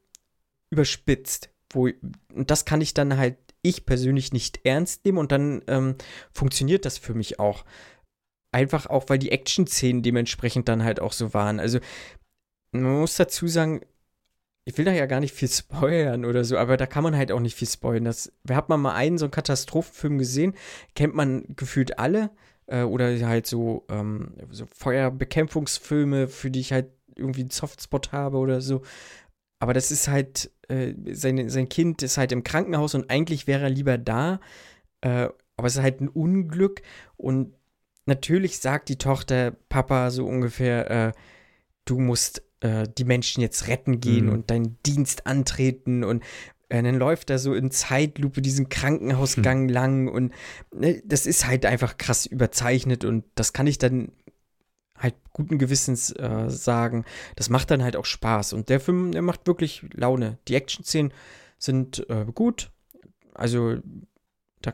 überspitzt. Wo, und das kann ich dann halt ich persönlich nicht ernst nehmen und dann ähm, funktioniert das für mich auch. Einfach auch, weil die Action-Szenen dementsprechend dann halt auch so waren. Also man muss dazu sagen, ich will da ja gar nicht viel *laughs* spoilern oder so, aber da kann man halt auch nicht viel spoilern. Das, hat man mal einen so einen Katastrophenfilm gesehen, kennt man gefühlt alle. Äh, oder halt so, ähm, so Feuerbekämpfungsfilme, für die ich halt irgendwie einen Softspot habe oder so. Aber das ist halt, äh, sein, sein Kind ist halt im Krankenhaus und eigentlich wäre er lieber da. Äh, aber es ist halt ein Unglück. Und natürlich sagt die Tochter, Papa, so ungefähr, äh, du musst äh, die Menschen jetzt retten gehen mhm. und deinen Dienst antreten und äh, dann läuft er so in Zeitlupe diesen Krankenhausgang mhm. lang und ne, das ist halt einfach krass überzeichnet und das kann ich dann halt guten Gewissens äh, sagen. Das macht dann halt auch Spaß und der Film, der macht wirklich Laune. Die Action-Szenen sind äh, gut, also da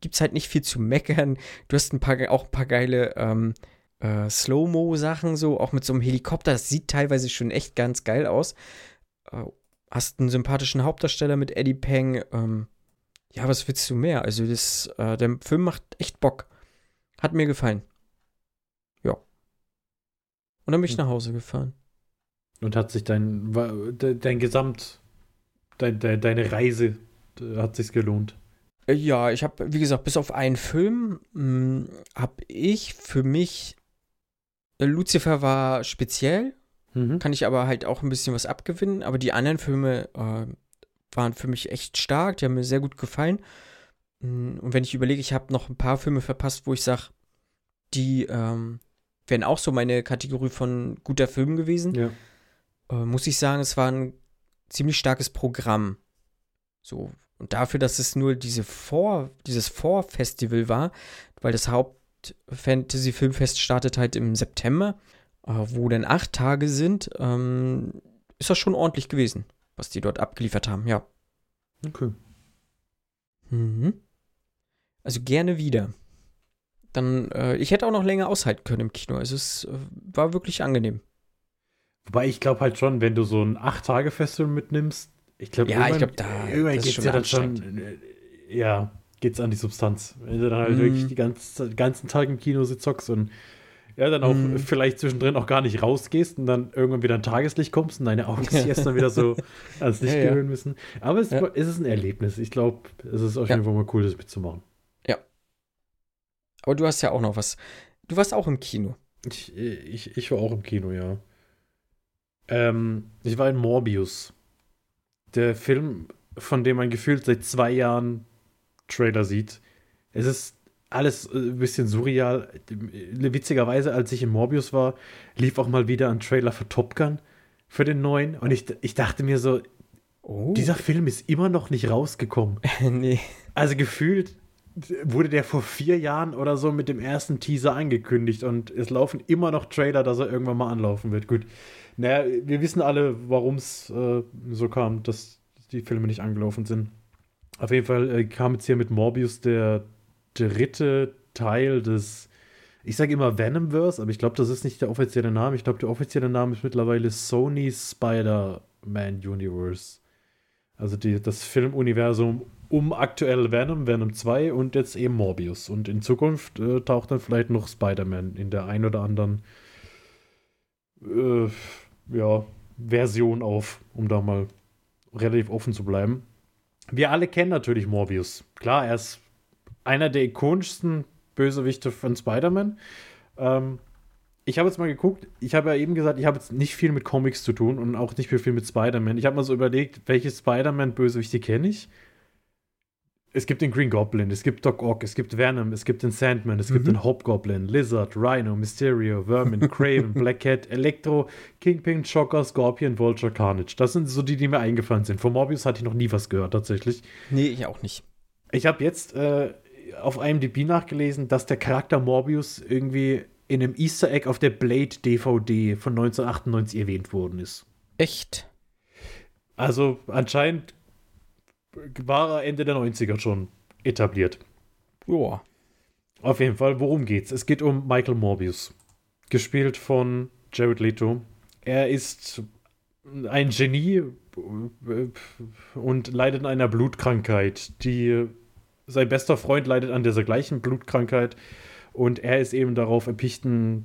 gibt es halt nicht viel zu meckern. Du hast ein paar, auch ein paar geile ähm, äh, Slow-Mo-Sachen, so, auch mit so einem Helikopter. Das sieht teilweise schon echt ganz geil aus. Äh, hast einen sympathischen Hauptdarsteller mit Eddie Peng. Ähm, ja, was willst du mehr? Also, das, äh, der Film macht echt Bock. Hat mir gefallen. Ja. Und dann bin ich hm. nach Hause gefahren. Und hat sich dein, dein Gesamt, dein, deine Reise, hat sich gelohnt? Äh, ja, ich habe, wie gesagt, bis auf einen Film hm, habe ich für mich Äh, Lucifer war speziell, Mhm. kann ich aber halt auch ein bisschen was abgewinnen. Aber die anderen Filme äh, waren für mich echt stark, die haben mir sehr gut gefallen. Mm, Und wenn ich überlege, ich habe noch ein paar Filme verpasst, wo ich sage, die ähm, wären auch so meine Kategorie von guter Film gewesen, Ja. äh, muss ich sagen, es war ein ziemlich starkes Programm. So. Und dafür, dass es nur diese Vor, dieses Vorfestival war, weil das Haupt-Fantasy-Filmfest startet halt im September, wo dann acht Tage sind, ähm, ist das schon ordentlich gewesen, was die dort abgeliefert haben, ja. Okay. Mhm. Also gerne wieder. Dann, äh, ich hätte auch noch länger aushalten können im Kino. Also es äh, war wirklich angenehm. Wobei ich glaube halt schon, wenn du so ein Acht-Tage-Festival mitnimmst, ich glaube, Ja, ich glaub, da- irgendwann geht's schon ja dann schon, äh, ja, geht's an die Substanz. Wenn du dann halt Mhm. wirklich die ganze, ganzen Tag im Kino sitzt und ja, dann auch Mhm. vielleicht zwischendrin auch gar nicht rausgehst und dann irgendwann wieder ein Tageslicht kommst und deine Augen *laughs* sich erst dann wieder so ans Licht Ja, ja. gewöhnen müssen. Aber es, Ja. es ist ein Erlebnis. Ich glaube, es ist auf Ja. jeden Fall mal cool, das mitzumachen. Aber du hast ja auch noch was. Du warst auch im Kino. Ich, ich, ich war auch im Kino, ja. Ähm, ich war in Morbius. Der Film, von dem man gefühlt seit zwei Jahren Trailer sieht. Es ist alles äh, ein bisschen surreal. Äh, Witzigerweise, als ich in Morbius war, lief auch mal wieder ein Trailer für Top Gun, für den neuen. Und ich, ich dachte mir so, Oh. dieser Film ist immer noch nicht rausgekommen. *laughs* nee. Also gefühlt wurde der vor vier Jahren oder so mit dem ersten Teaser angekündigt und es laufen immer noch Trailer, dass er irgendwann mal anlaufen wird. Gut, naja, wir wissen alle, warum es äh, so kam, dass die Filme nicht angelaufen sind. Auf jeden Fall äh, kam jetzt hier mit Morbius der dritte Teil des, ich sage immer Venomverse, aber ich glaube, das ist nicht der offizielle Name. Ich glaube, der offizielle Name ist mittlerweile Sony Spider-Man Universe. Also die, das Filmuniversum um aktuell Venom, Venom 2 und jetzt eben Morbius. Und in Zukunft äh, taucht dann vielleicht noch Spider-Man in der ein oder anderen äh, ja, Version auf, um da mal relativ offen zu bleiben. Wir alle kennen natürlich Morbius. Klar, er ist einer der ikonischsten Bösewichte von Spider-Man. Ähm, ich habe jetzt mal geguckt, ich habe ja eben gesagt, ich habe jetzt nicht viel mit Comics zu tun und auch nicht viel mit Spider-Man. Ich habe mal so überlegt, welche Spider-Man-Bösewichte kenne ich. Es gibt den Green Goblin, es gibt Doc Ock, es gibt Venom, es gibt den Sandman, es gibt Mhm. den Hobgoblin, Lizard, Rhino, Mysterio, Vermin, Craven, Black Cat, Electro, Kingpin, Shocker, Scorpion, Vulture, Carnage. Das sind so die, die mir eingefallen sind. Von Morbius hatte ich noch nie was gehört, tatsächlich. Nee, ich auch nicht. Ich habe jetzt äh, auf IMDb nachgelesen, dass der Charakter Morbius irgendwie in einem Easter Egg auf der Blade DVD von 1998 erwähnt worden ist. Echt? Also anscheinend war er Ende der 90er schon etabliert. Joa. Auf jeden Fall, worum geht's? Es geht um Michael Morbius, gespielt von Jared Leto. Er ist ein Genie äh, und leidet an einer Blutkrankheit. Die, sein bester Freund leidet an dieser gleichen Blutkrankheit und er ist eben darauf erpicht, ein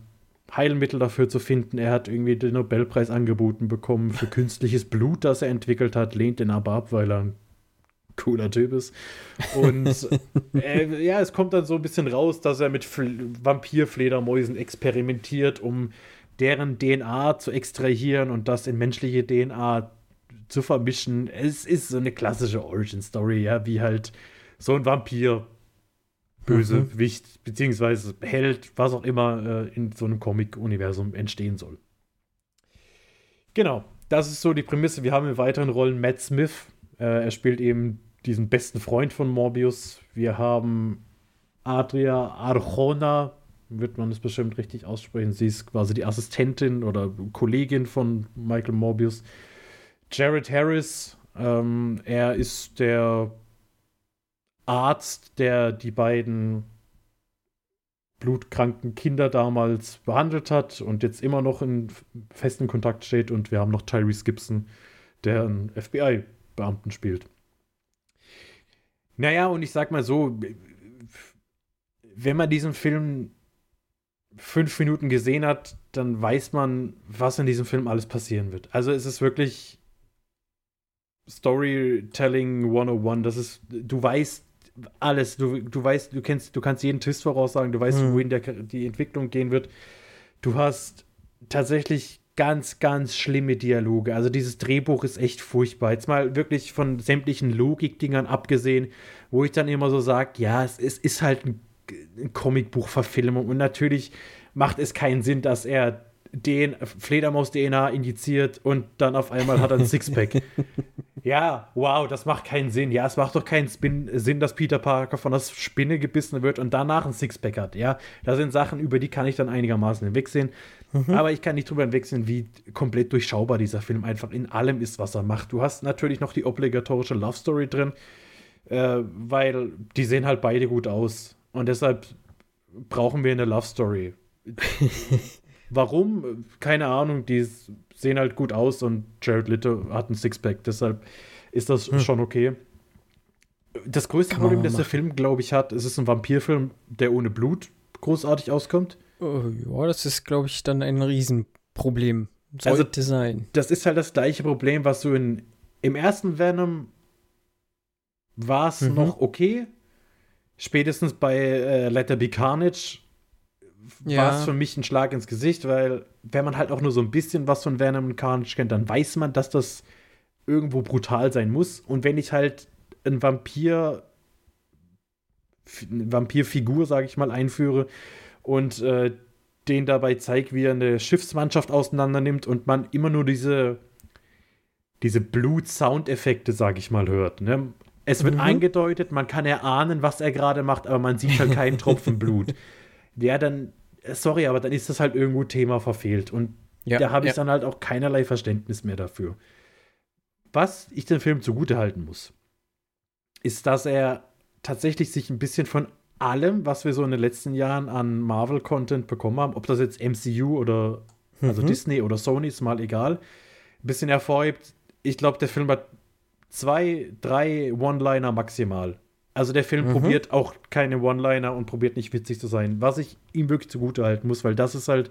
Heilmittel dafür zu finden. Er hat irgendwie den Nobelpreis angeboten bekommen für *laughs* künstliches Blut, das er entwickelt hat, lehnt den aber ab, weil er ein cooler Typ ist. Und *laughs* äh, ja, es kommt dann so ein bisschen raus, dass er mit Fl Vampirfledermäusen experimentiert, um deren DNA zu extrahieren und das in menschliche DNA zu vermischen. Es ist so eine klassische Origin-Story, ja, wie halt so ein Vampir Bösewicht, beziehungsweise Held, was auch immer äh, in so einem Comic-Universum entstehen soll. Genau, das ist so die Prämisse. Wir haben in weiteren Rollen Matt Smith. Äh, er spielt eben diesen besten Freund von Morbius. Wir haben Adria Arjona, wird man es bestimmt richtig aussprechen. Sie ist quasi die Assistentin oder Kollegin von Michael Morbius. Jared Harris, ähm, er ist der Arzt, der die beiden blutkranken Kinder damals behandelt hat und jetzt immer noch in festen Kontakt steht. Und wir haben noch Tyrese Gibson, der einen FBI-Beamten spielt. Naja, und ich sag mal so, wenn man diesen Film fünf Minuten gesehen hat, dann weiß man, was in diesem Film alles passieren wird. Also es ist wirklich Storytelling 101. Das ist, du weißt alles, du, du weißt, du kennst, du kannst jeden Twist voraussagen, du weißt, Mhm. wohin der, die Entwicklung gehen wird. Du hast tatsächlich ganz, ganz schlimme Dialoge. Also dieses Drehbuch ist echt furchtbar. Jetzt mal wirklich von sämtlichen Logikdingern abgesehen, wo ich dann immer so sage, ja, es, es ist halt ein, ein Comicbuchverfilmung und natürlich macht es keinen Sinn, dass er den Fledermaus-DNA indiziert und dann auf einmal hat er ein Sixpack. *laughs* ja, wow, das macht keinen Sinn. Ja, es macht doch keinen Spin Sinn, dass Peter Parker von der Spinne gebissen wird und danach ein Sixpack hat. Ja, das sind Sachen, über die kann ich dann einigermaßen hinwegsehen. Mhm. Aber ich kann nicht drüber hinwegsehen, wie komplett durchschaubar dieser Film einfach in allem ist, was er macht. Du hast natürlich noch die obligatorische Love Story drin, äh, weil die sehen halt beide gut aus. Und deshalb brauchen wir eine Love Story. *laughs* Warum? Keine Ahnung. Die sehen halt gut aus und Jared Leto hat ein Sixpack. Deshalb ist das hm. schon okay. Das größte Problem, das der Film, glaube ich, hat, es ist ein Vampirfilm, der ohne Blut großartig auskommt. Oh, ja, das ist, glaube ich, dann ein Riesenproblem. Sollte also, sein. Das ist halt das gleiche Problem, was du in, im ersten Venom war es mhm. noch okay. Spätestens bei äh, Let There Be Carnage ja. war es für mich ein Schlag ins Gesicht, weil wenn man halt auch nur so ein bisschen was von Venom und Carnage kennt, dann weiß man, dass das irgendwo brutal sein muss. Und wenn ich halt ein Vampir, eine Vampirfigur, sage ich mal, einführe und äh, den dabei zeigt, wie er eine Schiffsmannschaft auseinandernimmt und man immer nur diese, diese Blut-Soundeffekte, sage ich mal, hört. Ne? Es wird mhm. eingedeutet, man kann erahnen, was er gerade macht, aber man sieht halt keinen *laughs* Tropfen Blut. Ja, dann, sorry, aber dann ist das halt irgendwo Thema verfehlt. Und ja, da habe ich ja. dann halt auch keinerlei Verständnis mehr dafür. Was ich dem Film zugutehalten muss, ist, dass er tatsächlich sich ein bisschen von allem, was wir so in den letzten Jahren an Marvel-Content bekommen haben, ob das jetzt MCU oder also mhm. Disney oder Sony, ist mal egal, ein bisschen hervorhebt. Ich glaube, der Film hat zwei, drei One-Liner maximal. Also der Film mhm. probiert auch keine One-Liner und probiert nicht witzig zu sein, was ich ihm wirklich zugute halten muss, weil das ist halt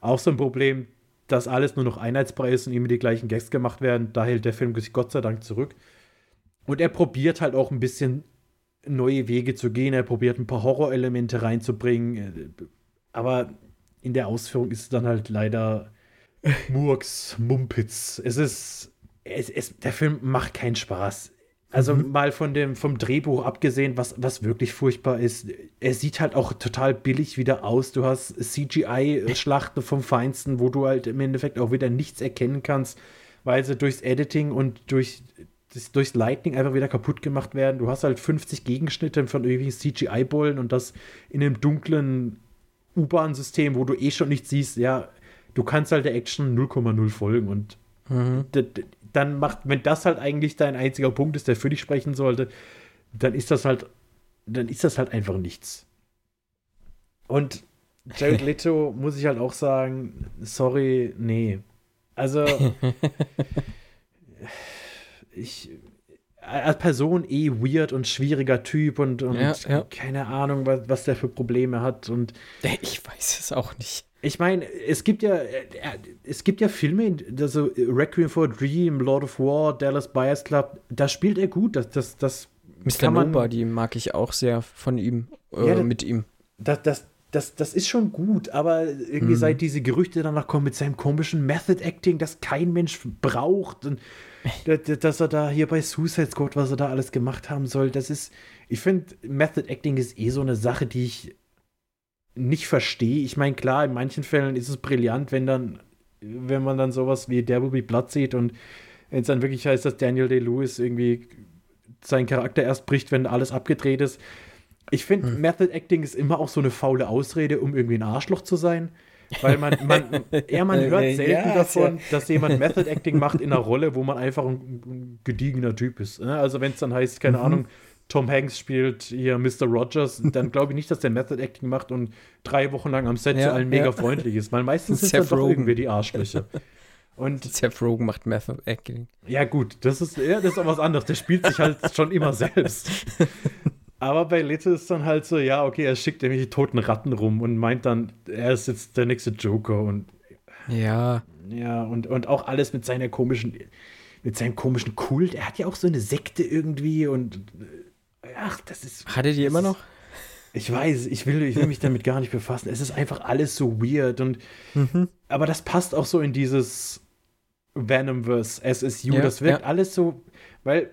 auch so ein Problem, dass alles nur noch einheitsbrei ist und immer die gleichen Gags gemacht werden. Da hält der Film sich Gott sei Dank zurück. Und er probiert halt auch ein bisschen neue Wege zu gehen. Er probiert ein paar Horrorelemente reinzubringen. Aber in der Ausführung ist es dann halt leider *laughs* Murks, Mumpitz. Es ist. Es, es, der Film macht keinen Spaß. Also mhm. mal von dem, vom Drehbuch abgesehen, was, was wirklich furchtbar ist, er sieht halt auch total billig wieder aus. Du hast CGI-Schlachten vom Feinsten, wo du halt im Endeffekt auch wieder nichts erkennen kannst, weil sie durchs Editing und durch, das, durchs Lightning einfach wieder kaputt gemacht werden. Du hast halt 50 Gegenschnitte von irgendwie CGI-Bullen und das in einem dunklen U-Bahn-System, wo du eh schon nichts siehst. Ja, du kannst halt der Action 0,0 folgen und mhm dann macht, wenn das halt eigentlich dein einziger Punkt ist, der für dich sprechen sollte, dann ist das halt, dann ist das halt einfach nichts. Und Jared *laughs* Leto muss ich halt auch sagen, sorry, nee. Also *laughs* ich als Person eh weird und schwieriger Typ und, und ja, ja. keine Ahnung, was, was der für Probleme hat und ich weiß es auch nicht. Ich meine, es gibt ja, äh, es gibt ja Filme, also Requiem for a Dream, Lord of War, Dallas Buyers Club, da spielt er gut. Das, das, das Mr. Nobody mag ich auch sehr von ihm, äh, ja, mit ihm. Das, das, das, das ist schon gut, aber irgendwie mhm. seit diese Gerüchte danach kommen mit seinem komischen Method Acting, das kein Mensch braucht und dass er da hier bei Suicide Squad, was er da alles gemacht haben soll, das ist, ich finde, Method Acting ist eh so eine Sache, die ich nicht verstehe. Ich meine, klar, in manchen Fällen ist es brillant, wenn dann, wenn man dann sowas wie There Will Be Blood sieht und wenn es dann wirklich heißt, dass Daniel Day-Lewis irgendwie seinen Charakter erst bricht, wenn alles abgedreht ist. Ich finde, hm. Method Acting ist immer auch so eine faule Ausrede, um irgendwie ein Arschloch zu sein. Weil man, man, *laughs* ja, man hört selten ja, davon, ja. dass jemand *laughs* Method Acting macht in einer Rolle, wo man einfach ein, ein gediegener Typ ist. Ne? Also wenn es dann heißt, keine mhm. Ahnung, Tom Hanks spielt hier Mr. Rogers, dann glaube ich nicht, dass der Method Acting macht und drei Wochen lang am Set ja, zu allen mega freundlich ist, weil meistens sind dann doch irgendwie die Arschlöcher. Und Seth Rogen macht Method Acting. Ja, gut, das ist, ja, das ist auch was anderes. Der spielt sich halt schon immer selbst. *laughs* Aber bei Little ist dann halt so, ja, okay, er schickt irgendwelche toten Ratten rum und meint dann, er ist jetzt der nächste Joker und. Ja. Ja, und, und auch alles mit seiner komischen, mit seinem komischen Kult. Er hat ja auch so eine Sekte irgendwie und Ach, das ist. Hat er die immer noch? ich weiß, ich will, ich will mich damit gar nicht befassen. Es ist einfach alles so weird und mhm. aber das passt auch so in dieses Venomverse, SSU. Ja, das wirkt ja. alles so, weil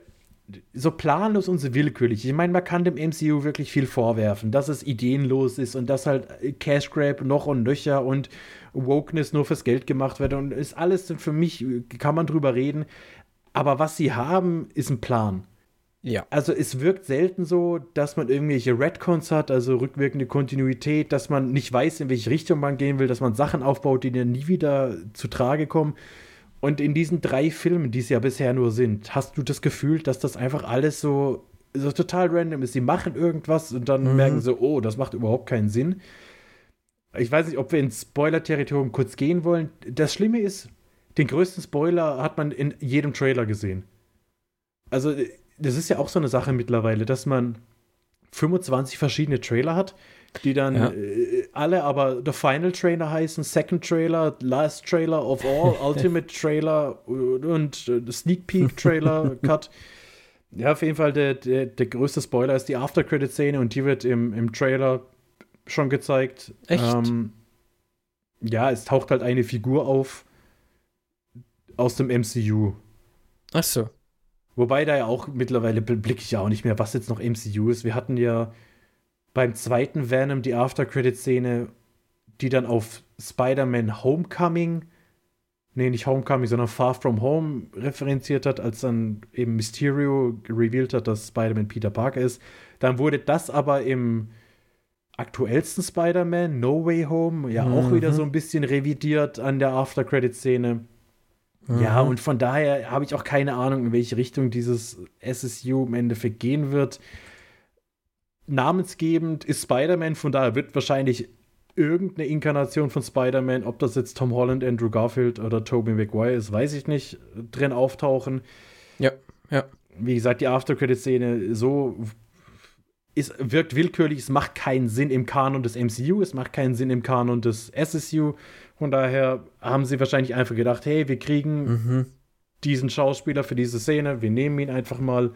so planlos und so willkürlich. Ich meine, man kann dem MCU wirklich viel vorwerfen, dass es ideenlos ist und dass halt Cash Grab noch und nöcher und Wokeness nur fürs Geld gemacht wird und ist alles für mich, kann man drüber reden. Aber was sie haben, ist ein Plan. Ja. Also es wirkt selten so, dass man irgendwelche Redcons hat, also rückwirkende Kontinuität, dass man nicht weiß, in welche Richtung man gehen will, dass man Sachen aufbaut, die dann nie wieder zu Trage kommen. Und in diesen drei Filmen, die es ja bisher nur sind, hast du das Gefühl, dass das einfach alles so, so total random ist. Sie machen irgendwas und dann mhm. merken sie, oh, das macht überhaupt keinen Sinn. Ich weiß nicht, ob wir ins Spoiler-Territorium kurz gehen wollen. Das Schlimme ist, den größten Spoiler hat man in jedem Trailer gesehen. Also das ist ja auch so eine Sache mittlerweile, dass man 25 verschiedene Trailer hat, die dann ja. äh, alle aber The Final Trailer heißen, Second Trailer, Last Trailer of All, *laughs* Ultimate Trailer und äh, Sneak Peek Trailer *laughs* Cut. Ja, auf jeden Fall der, der, der größte Spoiler ist die After-Credit-Szene und die wird im, im Trailer schon gezeigt. Echt? Ähm, ja, es taucht halt eine Figur auf aus dem MCU. Ach so. Wobei da ja auch mittlerweile blicke ich ja auch nicht mehr, was jetzt noch MCU ist. Wir hatten ja beim zweiten Venom die After-Credit-Szene, die dann auf Spider-Man Homecoming, nee, nicht Homecoming, sondern Far From Home referenziert hat, als dann eben Mysterio revealed hat, dass Spider-Man Peter Parker ist. Dann wurde das aber im aktuellsten Spider-Man, No Way Home, ja mhm. auch wieder so ein bisschen revidiert an der After-Credit-Szene. Mhm. Ja, und von daher habe ich auch keine Ahnung, in welche Richtung dieses SSU im Endeffekt gehen wird. Namensgebend ist Spider-Man, von daher wird wahrscheinlich irgendeine Inkarnation von Spider-Man, ob das jetzt Tom Holland, Andrew Garfield oder Tobey Maguire ist, weiß ich nicht, drin auftauchen. Ja, ja. Wie gesagt, die After-Credit-Szene so ist, wirkt willkürlich, es macht keinen Sinn im Kanon des MCU, es macht keinen Sinn im Kanon des SSU. Von daher haben sie wahrscheinlich einfach gedacht, hey, wir kriegen mhm. diesen Schauspieler für diese Szene, wir nehmen ihn einfach mal.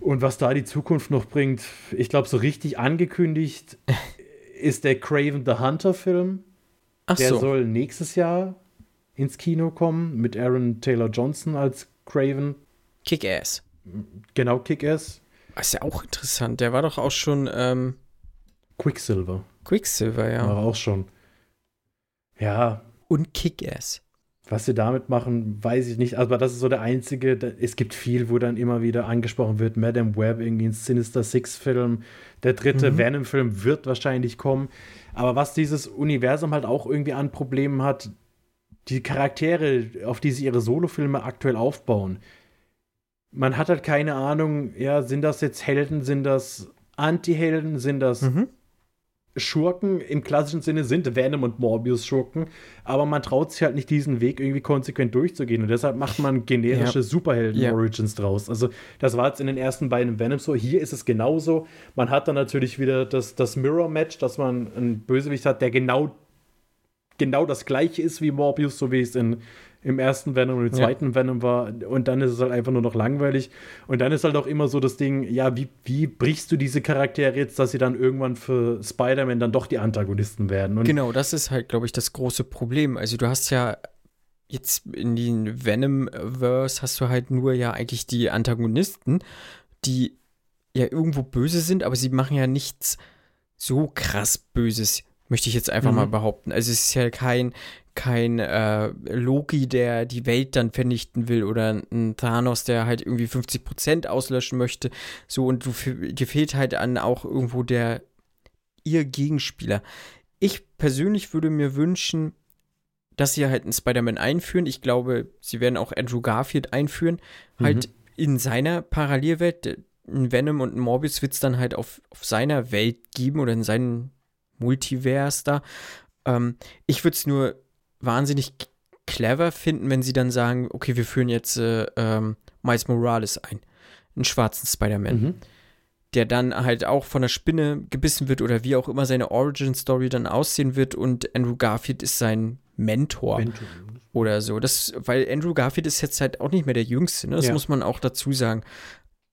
Und was da die Zukunft noch bringt, ich glaube, so richtig angekündigt *laughs* ist der Craven the Hunter Film. Ach der so. soll nächstes Jahr ins Kino kommen mit Aaron Taylor Johnson als Craven. Kick-Ass. Genau, Kick-Ass. Ist ja auch interessant. Der war doch auch schon ähm Quicksilver. Quicksilver, ja. War auch schon. Ja. Und Kick-Ass. Was sie damit machen, weiß ich nicht. Aber das ist so der einzige. Es gibt viel, wo dann immer wieder angesprochen wird. Madame Web, irgendwie ein Sinister Six-Film. Der dritte mhm. Venom-Film wird wahrscheinlich kommen. Aber was dieses Universum halt auch irgendwie an Problemen hat, die Charaktere, auf die sie ihre Solofilme aktuell aufbauen. Man hat halt keine Ahnung, ja, sind das jetzt Helden, sind das Anti-Helden, sind das mhm. Schurken im klassischen Sinne sind Venom und Morbius Schurken, aber man traut sich halt nicht diesen Weg irgendwie konsequent durchzugehen und deshalb macht man generische ja. Superhelden-Origins ja. draus. Also das war jetzt in den ersten beiden Venom so, hier ist es genauso. Man hat dann natürlich wieder das, das Mirror-Match, dass man einen Bösewicht hat, der genau, genau das gleiche ist wie Morbius, so wie es in im ersten Venom und im zweiten ja. Venom war. Und dann ist es halt einfach nur noch langweilig. Und dann ist halt auch immer so das Ding, ja, wie, wie brichst du diese Charaktere jetzt, dass sie dann irgendwann für Spider-Man dann doch die Antagonisten werden? Und genau, das ist halt, glaube ich, das große Problem. Also du hast ja jetzt in den Venom-Verse hast du halt nur ja eigentlich die Antagonisten, die ja irgendwo böse sind, aber sie machen ja nichts so krass Böses möchte ich jetzt einfach mhm. mal behaupten. Also es ist ja kein, kein äh, Loki, der die Welt dann vernichten will oder ein Thanos, der halt irgendwie 50% auslöschen möchte. So, und du, dir fehlt halt an auch irgendwo der ihr Gegenspieler. Ich persönlich würde mir wünschen, dass sie halt einen Spider-Man einführen. Ich glaube, sie werden auch Andrew Garfield einführen. Mhm. Halt in seiner Parallelwelt. Ein Venom und ein Morbius wird es dann halt auf, auf seiner Welt geben oder in seinem Multivers da. Ähm, ich würde es nur wahnsinnig clever finden, wenn sie dann sagen, okay, wir führen jetzt äh, ähm, Miles Morales ein, einen schwarzen Spider-Man, mhm. der dann halt auch von der Spinne gebissen wird oder wie auch immer seine Origin-Story dann aussehen wird und Andrew Garfield ist sein Mentor. Mentor. Oder so. Das, weil Andrew Garfield ist jetzt halt auch nicht mehr der Jüngste, ne? das ja. muss man auch dazu sagen.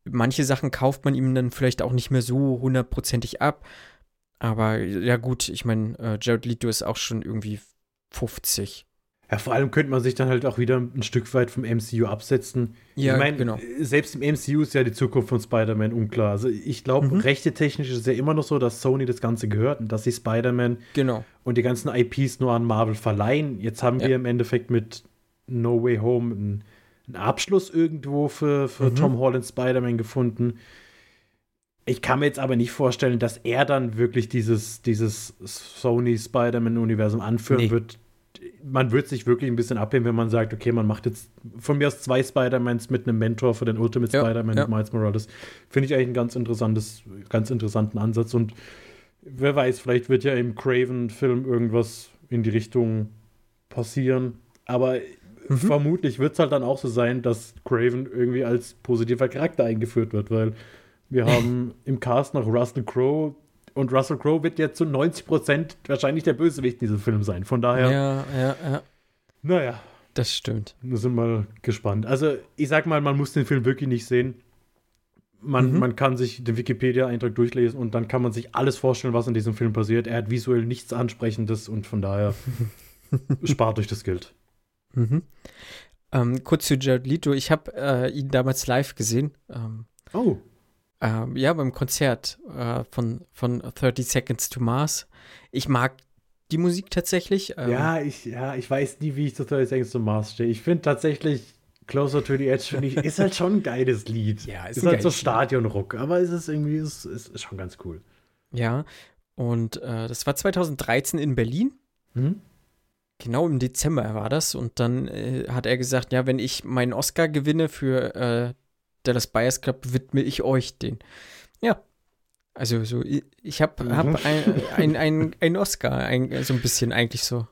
manche Sachen kauft man ihm dann vielleicht auch nicht mehr so hundertprozentig ab. Aber ja, gut, ich meine, äh, Jared Leto ist auch schon irgendwie 50. Ja, vor allem könnte man sich dann halt auch wieder ein Stück weit vom MCU absetzen. Ja, ich meine, genau. selbst im MCU ist ja die Zukunft von Spider-Man unklar. Also ich glaube, mhm. rechte technisch ist es ja immer noch so, dass Sony das Ganze gehört und dass sie Spider-Man genau. und die ganzen IPs nur an Marvel verleihen. Jetzt haben ja. wir im Endeffekt mit No Way Home einen, einen Abschluss irgendwo für, für mhm. Tom Holland Spider-Man gefunden. Ich kann mir jetzt aber nicht vorstellen, dass er dann wirklich dieses, dieses Sony Spider-Man-Universum anführen nee. wird man wird sich wirklich ein bisschen abheben, wenn man sagt, okay, man macht jetzt von mir aus zwei Spider-Mans mit einem Mentor für den Ultimate ja, Spider-Man ja. Miles Morales. Finde ich eigentlich einen ganz interessantes, ganz interessanten Ansatz. Und wer weiß, vielleicht wird ja im Craven-Film irgendwas in die Richtung passieren. Aber mhm. vermutlich wird es halt dann auch so sein, dass Craven irgendwie als positiver Charakter eingeführt wird, weil wir haben im Cast noch Russell Crowe, und Russell Crowe wird ja zu 90 Prozent wahrscheinlich der Bösewicht in diesem Film sein. Von daher. Ja, ja, ja. Naja. Das stimmt. Wir sind mal gespannt. Also, ich sag mal, man muss den Film wirklich nicht sehen. Man, mhm. man kann sich den Wikipedia-Eintrag durchlesen und dann kann man sich alles vorstellen, was in diesem Film passiert. Er hat visuell nichts Ansprechendes und von daher *laughs* spart euch das Geld. Mhm. Ähm, kurz zu Jared Leto. Ich habe äh, ihn damals live gesehen. Ähm, oh. Ähm, ja, beim Konzert äh, von, von 30 Seconds to Mars. Ich mag die Musik tatsächlich. Ähm, ja, ich, ja, ich weiß nie, wie ich zu 30 Seconds to Mars stehe. Ich finde tatsächlich Closer to the Edge, finde ich, ist halt schon ein geiles Lied. Ja, ist, ist halt so Stadionrock, aber es ist irgendwie, ist, ist, schon ganz cool. Ja, und äh, das war 2013 in Berlin. Mhm. Genau im Dezember war das. Und dann äh, hat er gesagt, ja, wenn ich meinen Oscar gewinne für äh, Dallas Buyers Club widme ich euch den. Ja. Also so, ich habe hab mhm. ein, *laughs* ein, ein, ein Oscar, ein, so ein bisschen eigentlich so.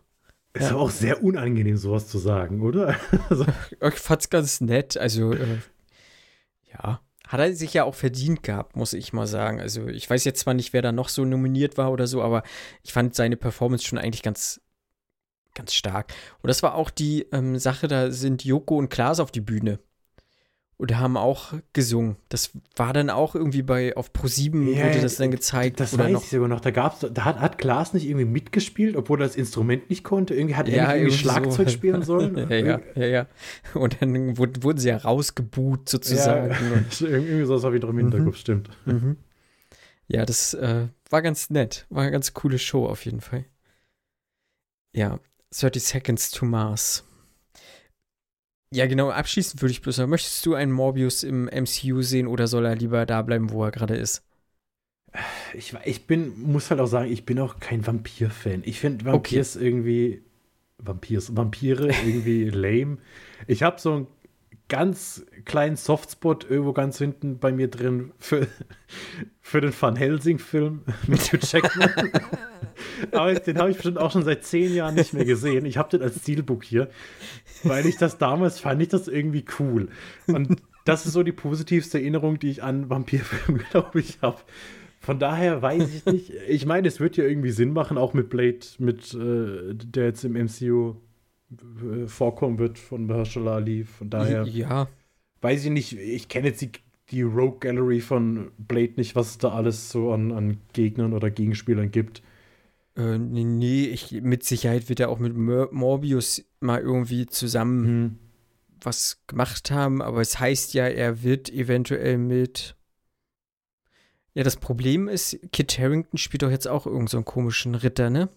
Ist ja. aber auch sehr unangenehm, sowas zu sagen, oder? *laughs* also. Ich fand's ganz nett. Also, äh, ja. Hat er sich ja auch verdient gehabt, muss ich mal sagen. Also, ich weiß jetzt zwar nicht, wer da noch so nominiert war oder so, aber ich fand seine Performance schon eigentlich ganz, ganz stark. Und das war auch die ähm, Sache, da sind Joko und Klaas auf die Bühne und haben auch gesungen. Das war dann auch irgendwie bei auf Pro7 ja, wurde das dann gezeigt. Das weiß noch. ich sogar noch. Da gab's, da hat, hat Klaas nicht irgendwie mitgespielt, obwohl er das Instrument nicht konnte. Irgendwie hat er ja, irgendwie, irgendwie Schlagzeug so. spielen sollen. *laughs* ja, ja, ja, ja. Und dann wurden sie ja rausgebuht sozusagen. Ja, *laughs* irgendwie so habe ich doch im Hinterkopf, mhm. stimmt. Mhm. Ja, das äh, war ganz nett. War eine ganz coole Show auf jeden Fall. Ja, 30 Seconds to Mars. Ja, genau, abschließend würde ich bloß sagen, möchtest du einen Morbius im MCU sehen oder soll er lieber da bleiben, wo er gerade ist? Ich, ich bin, muss halt auch sagen, ich bin auch kein Vampir-Fan. Ich finde Vampirs okay. irgendwie, Vampirs, Vampire irgendwie *laughs* lame. Ich habe so einen ganz kleinen Softspot irgendwo ganz hinten bei mir drin für, für den Van Helsing-Film *laughs* mit Hugh Jackman. *laughs* Aber den habe ich bestimmt auch schon seit zehn Jahren nicht mehr gesehen. Ich habe den als Steelbook hier, weil ich das damals fand ich das irgendwie cool. Und das ist so die positivste Erinnerung, die ich an Vampirfilme, *laughs* glaube ich, habe. Von daher weiß ich nicht. Ich meine, es wird ja irgendwie Sinn machen, auch mit Blade, mit äh, der jetzt im MCU äh, vorkommen wird von Mahershala Ali. Von daher ja. weiß ich nicht. Ich kenne jetzt die, die Rogue Gallery von Blade nicht, was es da alles so an, an Gegnern oder Gegenspielern gibt. Äh, nee, ich, mit Sicherheit wird er auch mit Mor Morbius mal irgendwie zusammen hm. was gemacht haben, aber es heißt ja, er wird eventuell mit. Ja, das Problem ist, Kit Harrington spielt doch jetzt auch irgendeinen so komischen Ritter, ne?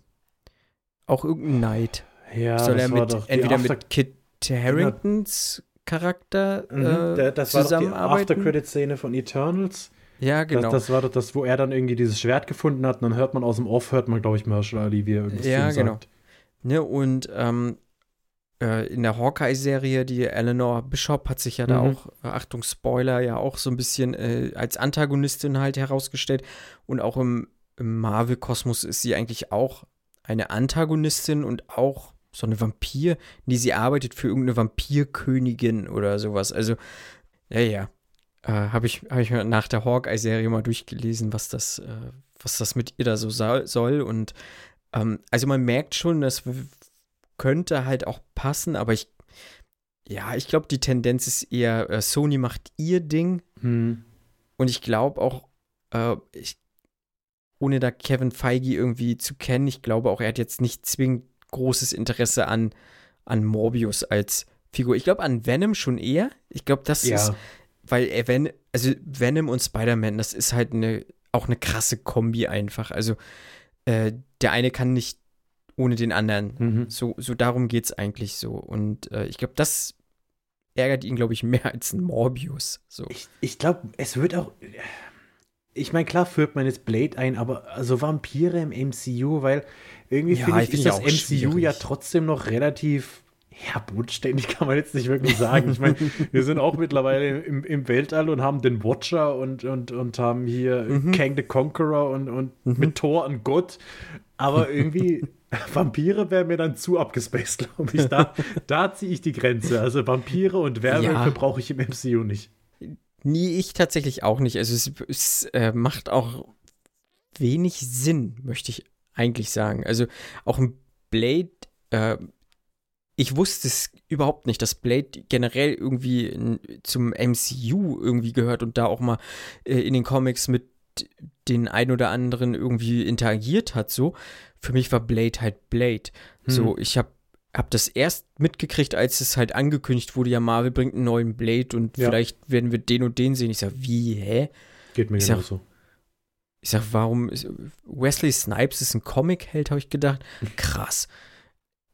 Auch irgendein Knight. Ja, Soll er mit, entweder mit Kit Harringtons Charakter mhm, äh, mhm, das war doch die After-Credit-Szene von Eternals. Ja, genau. Das, das, war das, wo er dann irgendwie dieses Schwert gefunden hat und dann hört man aus dem Off, hört man, glaube ich, Marshall Ali, wie er irgendwas Ja, genau. Sagt. Ne, und ähm, äh, in der Hawkeye-Serie, die Eleanor Bishop hat sich ja mhm. da auch, Achtung, Spoiler, ja auch so ein bisschen äh, als Antagonistin halt herausgestellt. Und auch im, im Marvel-Kosmos ist sie eigentlich auch eine Antagonistin und auch so eine Vampir, die sie arbeitet für irgendeine Vampirkönigin oder sowas. Also, ja, ja äh, habe ich, hab ich mir nach der Hawkeye-Serie mal durchgelesen, was das, äh, was das mit ihr da so soll. Und ähm, also man merkt schon, das könnte halt auch passen, aber ich, Ja, ich glaube, die Tendenz ist eher, äh, Sony macht ihr Ding. Hm. Und ich glaube auch, äh, ich, ohne da Kevin Feige irgendwie zu kennen, ich glaube auch, er hat jetzt nicht zwingend großes Interesse an, an Morbius als Figur. Ich glaube an Venom schon eher. Ich glaube, das Ja. ist, weil er, Ven also Venom und Spider-Man, das ist halt eine, auch eine krasse Kombi einfach. Also äh, der eine kann nicht ohne den anderen. Mhm. So, so darum geht es eigentlich so. Und äh, ich glaube, das ärgert ihn, glaube ich, *laughs* mehr als ein Morbius. So. Ich, ich glaube, es wird auch. Ich meine, klar führt man jetzt Blade ein, aber also Vampire im MCU, weil irgendwie Ja, finde ich ich, ist find das ja MCU ja schwierig. trotzdem noch relativ. Ja, bodenständig kann man jetzt nicht wirklich sagen. Ich meine, *laughs* wir sind auch mittlerweile im, im Weltall und haben den Watcher und, und, und haben hier Mhm. Kang the Conqueror und, und Mhm. mit Thor einen Gott. Aber irgendwie, *laughs* Vampire wären mir dann zu abgespaced, glaube ich. Da, da ziehe ich die Grenze. Also Vampire und Werwölfe Ja. brauche ich im MCU nicht. Nie, ich tatsächlich auch nicht. Also es, es äh, macht auch wenig Sinn, möchte ich eigentlich sagen. Also auch ein Blade, äh, ich wusste es überhaupt nicht, dass Blade generell irgendwie zum MCU irgendwie gehört und da auch mal äh, in den Comics mit den ein oder anderen irgendwie interagiert hat. So, für mich war Blade halt Blade. So, ich habe hab das erst mitgekriegt, als es halt angekündigt wurde, ja, Marvel bringt einen neuen Blade und Ja. vielleicht werden wir den und den sehen. Ich sag, wie, hä? Geht mir Ich sag- genauso. Ich sag, warum ist, Wesley Snipes ist ein Comic-Held, habe ich gedacht. Krass.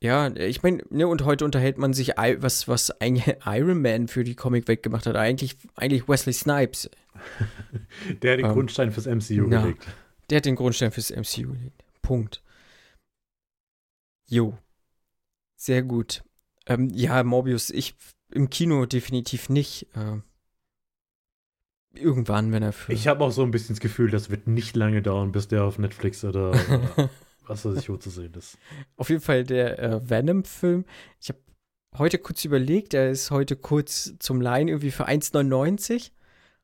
Ja, ich meine, ne, und heute unterhält man sich, was, was eigentlich *laughs* Iron Man für die Comicwelt gemacht hat. Eigentlich, eigentlich Wesley Snipes. *laughs* Der hat den Ähm, Grundstein fürs MCU ja. gelegt. Der hat den Grundstein fürs MCU gelegt. Punkt. Jo. Sehr gut. Ähm, ja, Morbius, ich im Kino definitiv nicht. Äh, irgendwann, wenn er für. Ich habe auch so ein bisschen das Gefühl, das wird nicht lange dauern, bis der auf Netflix oder, oder *laughs* was weiß ich wo zu sehen ist. *laughs* Auf jeden Fall der äh, Venom-Film. Ich habe heute kurz überlegt, er ist heute kurz zum Leihen irgendwie für 1,99.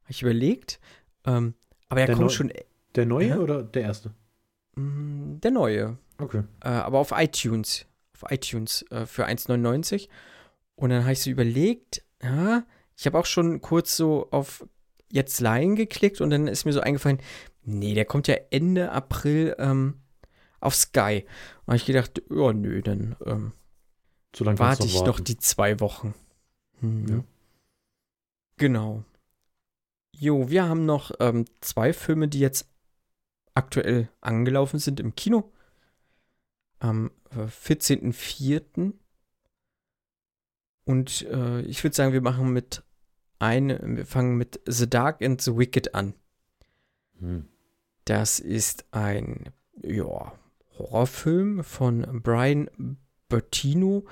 Habe ich überlegt. Ähm, aber er Der kommt Neu- schon. Der neue Ja. oder der erste? Mm, der neue. Okay. Äh, aber auf iTunes. Auf iTunes äh, für 1,99. Und dann habe ich so überlegt, ja, ich habe auch schon kurz so auf jetzt Leihen geklickt und dann ist mir so eingefallen, nee, der kommt ja Ende April ähm, auf Sky. Und habe ich gedacht, ja, nö, dann ähm, So warte ich noch noch warten. die zwei Wochen. Hm. Ja. Genau. Jo, wir haben noch ähm, zwei Filme, die jetzt aktuell angelaufen sind im Kino. Am äh, 14.04. Und äh, ich würde sagen, wir machen mit ein, wir fangen mit The Dark and the Wicked an. Hm. Das ist ein ja, Horrorfilm von Brian Bertino.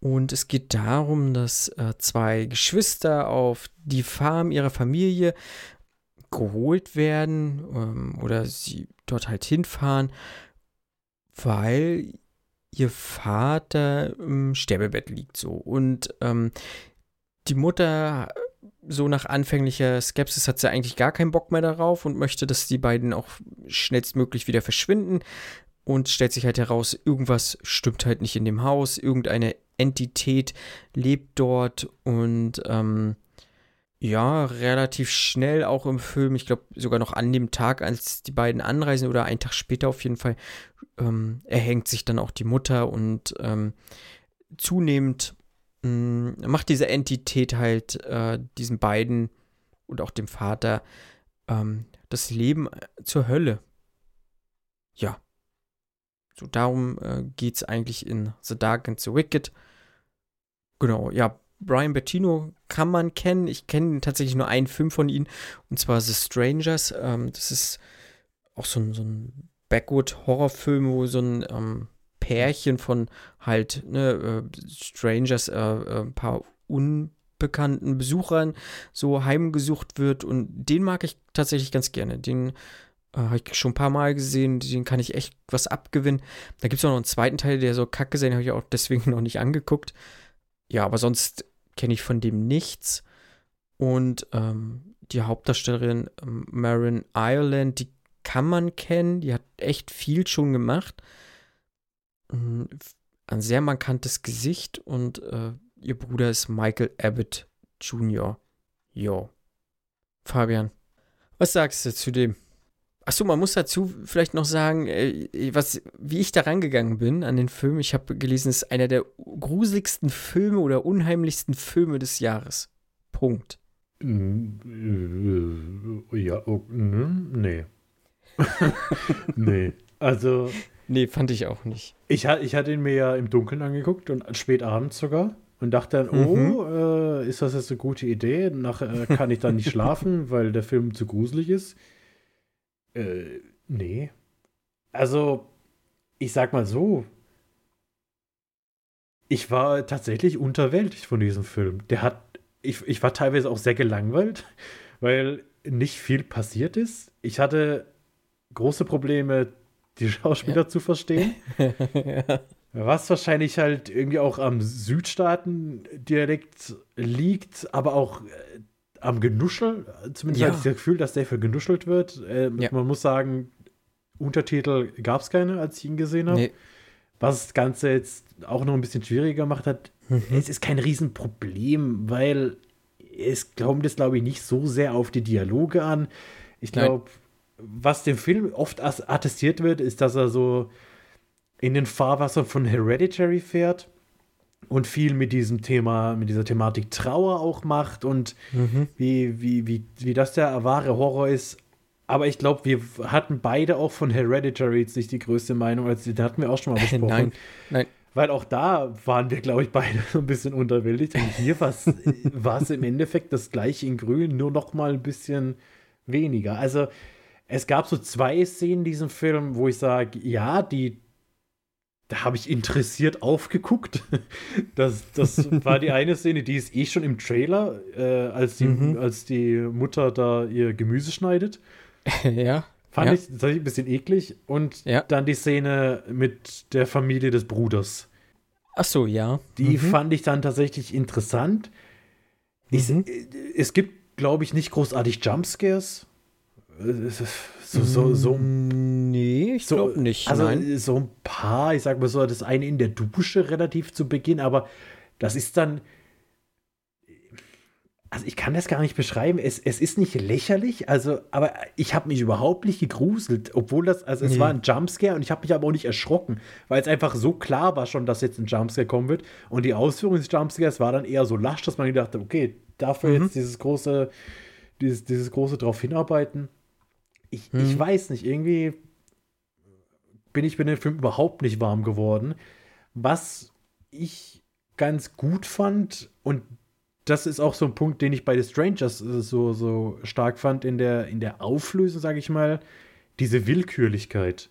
Und es geht darum, dass äh, zwei Geschwister auf die Farm ihrer Familie geholt werden ähm, oder sie dort halt hinfahren, weil ihr Vater im Sterbebett liegt so. Und ähm, die Mutter so nach anfänglicher Skepsis hat sie eigentlich gar keinen Bock mehr darauf und möchte, dass die beiden auch schnellstmöglich wieder verschwinden. Und stellt sich halt heraus, irgendwas stimmt halt nicht in dem Haus, irgendeine Entität lebt dort und ähm, ja, relativ schnell auch im Film, ich glaube sogar noch an dem Tag, als die beiden anreisen oder einen Tag später auf jeden Fall, ähm, erhängt sich dann auch die Mutter und ähm, zunehmend mh, macht diese Entität halt äh, diesen beiden und auch dem Vater ähm, das Leben zur Hölle. Ja. So darum äh, geht es eigentlich in The Dark and the Wicked. Genau, ja, Brian Bettino kann man kennen. Ich kenne tatsächlich nur einen Film von ihm, und zwar The Strangers. Ähm, das ist auch so ein, so ein Backwood-Horrorfilm, wo so ein ähm, Pärchen von halt ne, äh, Strangers, äh, äh, ein paar unbekannten Besuchern so heimgesucht wird. Und den mag ich tatsächlich ganz gerne. Den äh, habe ich schon ein paar Mal gesehen. Den kann ich echt was abgewinnen. Da gibt es auch noch einen zweiten Teil, der so kacke sein, habe ich auch deswegen *laughs* noch nicht angeguckt. Ja, aber sonst kenne ich von dem nichts. Und ähm, die Hauptdarstellerin ähm, Marin Ireland, die kann man kennen. Die hat echt viel schon gemacht. Mm, Ein sehr markantes Gesicht und äh, ihr Bruder ist Michael Abbott Jr. Jo. Fabian, was sagst du zu dem? Achso, man muss dazu vielleicht noch sagen, äh, was, wie ich da rangegangen bin an den Film. Ich habe gelesen, es ist einer der gruseligsten Filme oder unheimlichsten Filme des Jahres. Punkt. Mm, äh, Ja, oh, mm, nee. *laughs* nee. Also, Nee, fand ich auch nicht. ich, ich hatte ihn mir ja im Dunkeln angeguckt und spät abends sogar. Und dachte dann, oh, äh, ist das jetzt eine gute Idee? Nachher kann ich dann nicht schlafen, *laughs* weil der Film zu gruselig ist. Äh, nee. Also, ich sag mal so. Ich war tatsächlich unterwältigt von diesem Film. Der hat, ich, ich war teilweise auch sehr gelangweilt, *laughs* weil nicht viel passiert ist. Ich hatte große Probleme, die *laughs* Schauspieler zu verstehen. *laughs* Was wahrscheinlich halt irgendwie auch am Südstaaten-Dialekt liegt, aber auch äh, am Genuschel. Zumindest Ja. hatte ich das Gefühl, dass der für genuschelt wird. Äh, Ja. Man muss sagen, Untertitel gab es keine, als ich ihn gesehen habe. Nee. Was das Ganze jetzt auch noch ein bisschen schwieriger gemacht hat. Mhm. Es ist kein Riesenproblem, weil es kommt es, glaube ich, nicht so sehr auf die Dialoge an. Ich glaube, was dem Film oft attestiert wird, ist, dass er so in den Fahrwassern von Hereditary fährt und viel mit diesem Thema, mit dieser Thematik Trauer auch macht und Mhm. wie, wie, wie, wie das der wahre Horror ist. Aber ich glaube, wir hatten beide auch von Hereditary jetzt nicht die größte Meinung, als da hatten wir auch schon mal *laughs* besprochen. Nein, nein. Weil auch da waren wir, glaube ich, beide *laughs* so ein bisschen unterwältigt. Und hier *laughs* war es im Endeffekt das gleiche in Grün, nur noch mal ein bisschen weniger. Also es gab so zwei Szenen in diesem Film, wo ich sage, ja, die, da habe ich interessiert aufgeguckt. *laughs* Das, das war die eine Szene, die ist eh schon im Trailer, äh, als, die, Mhm. als die Mutter da ihr Gemüse schneidet. *laughs* ja. Fand ja. ich tatsächlich ein bisschen eklig. Und Ja. dann die Szene mit der Familie des Bruders. Ach so, ja. Die Mhm. fand ich dann tatsächlich interessant. Ich, Mhm. äh, Es gibt, glaube ich, nicht großartig Jumpscares. Äh, es So, so, so, Nee, ich so glaube nicht. Also nein. so ein paar, ich sag mal so, das eine in der Dusche relativ zu Beginn, aber das ist dann. Also ich kann das gar nicht beschreiben. Es, es ist nicht lächerlich, also, aber ich habe mich überhaupt nicht gegruselt, obwohl das, also es Nee. war ein Jumpscare und ich habe mich aber auch nicht erschrocken, weil es einfach so klar war schon, dass jetzt ein Jumpscare kommen wird. Und die Ausführung des Jumpscares war dann eher so lasch, dass man gedacht hat, okay, dafür Mhm. jetzt dieses große, dieses, dieses große drauf hinarbeiten. Ich, ich Mhm. weiß nicht, irgendwie bin ich mit dem Film überhaupt nicht warm geworden. Was ich ganz gut fand, und das ist auch so ein Punkt, den ich bei The Strangers äh, so, so stark fand in der, in der Auflösung, sage ich mal, diese Willkürlichkeit.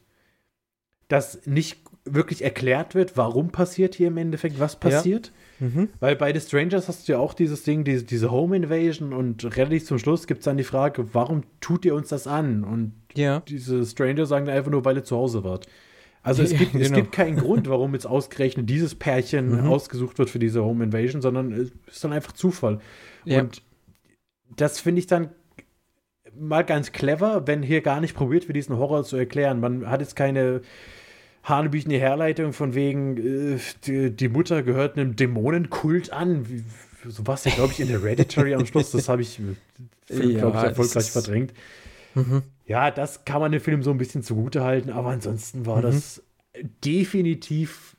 Dass nicht wirklich erklärt wird, warum passiert hier im Endeffekt, was passiert. Mhm. Weil bei The Strangers hast du ja auch dieses Ding, diese, diese Home Invasion und relativ zum Schluss gibt es dann die Frage, warum tut ihr uns das an? Und Ja. diese Stranger sagen einfach nur, weil ihr zu Hause wart. Also es Ja, gibt, es genau. gibt keinen Grund, warum jetzt ausgerechnet dieses Pärchen Mhm. ausgesucht wird für diese Home Invasion, sondern es ist dann einfach Zufall. Ja. Und das finde ich dann mal ganz clever, wenn hier gar nicht probiert wird, diesen Horror zu erklären. Man hat jetzt keine hanebüchene Herleitung von wegen, äh, die, die Mutter gehört einem Dämonenkult an. Wie, so was ja, glaube ich, in Hereditary am Schluss. Das habe *laughs* ich, Ja, glaube ich, erfolgreich verdrängt. Mhm. Ja, das kann man dem Film so ein bisschen zugute halten, aber ansonsten war Mhm. das definitiv.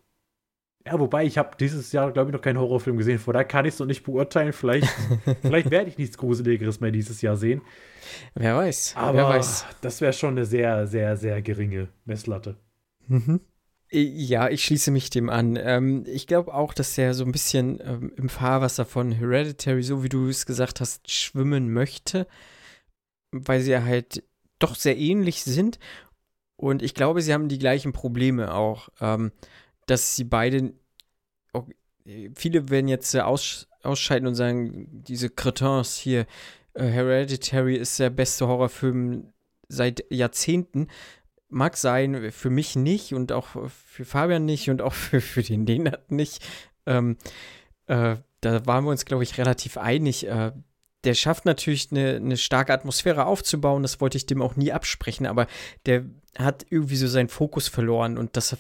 Ja, wobei ich habe dieses Jahr, glaube ich, noch keinen Horrorfilm gesehen. Von daher kann ich es noch nicht beurteilen. Vielleicht, *laughs* vielleicht werde ich nichts Gruseligeres mehr dieses Jahr sehen. Wer weiß. Aber Wer weiß. das wäre schon eine sehr, sehr, sehr geringe Messlatte. Mhm. Ja, ich schließe mich dem an. Ähm, ich glaube auch, dass der so ein bisschen ähm, im Fahrwasser von Hereditary, so wie du es gesagt hast, schwimmen möchte, weil sie halt doch sehr ähnlich sind. Und ich glaube, sie haben die gleichen Probleme auch, ähm, dass sie beide, auch, äh, viele werden jetzt äh, aus, ausscheiden und sagen, diese Cretins hier, äh, Hereditary ist der beste Horrorfilm seit Jahrzehnten. Mag sein, für mich nicht und auch für Fabian nicht und auch *laughs* für, für den Lenat nicht. Ähm, äh, da waren wir uns, glaube ich, relativ einig. Äh, der schafft natürlich eine, eine starke Atmosphäre aufzubauen, das wollte ich dem auch nie absprechen, aber der hat irgendwie so seinen Fokus verloren und das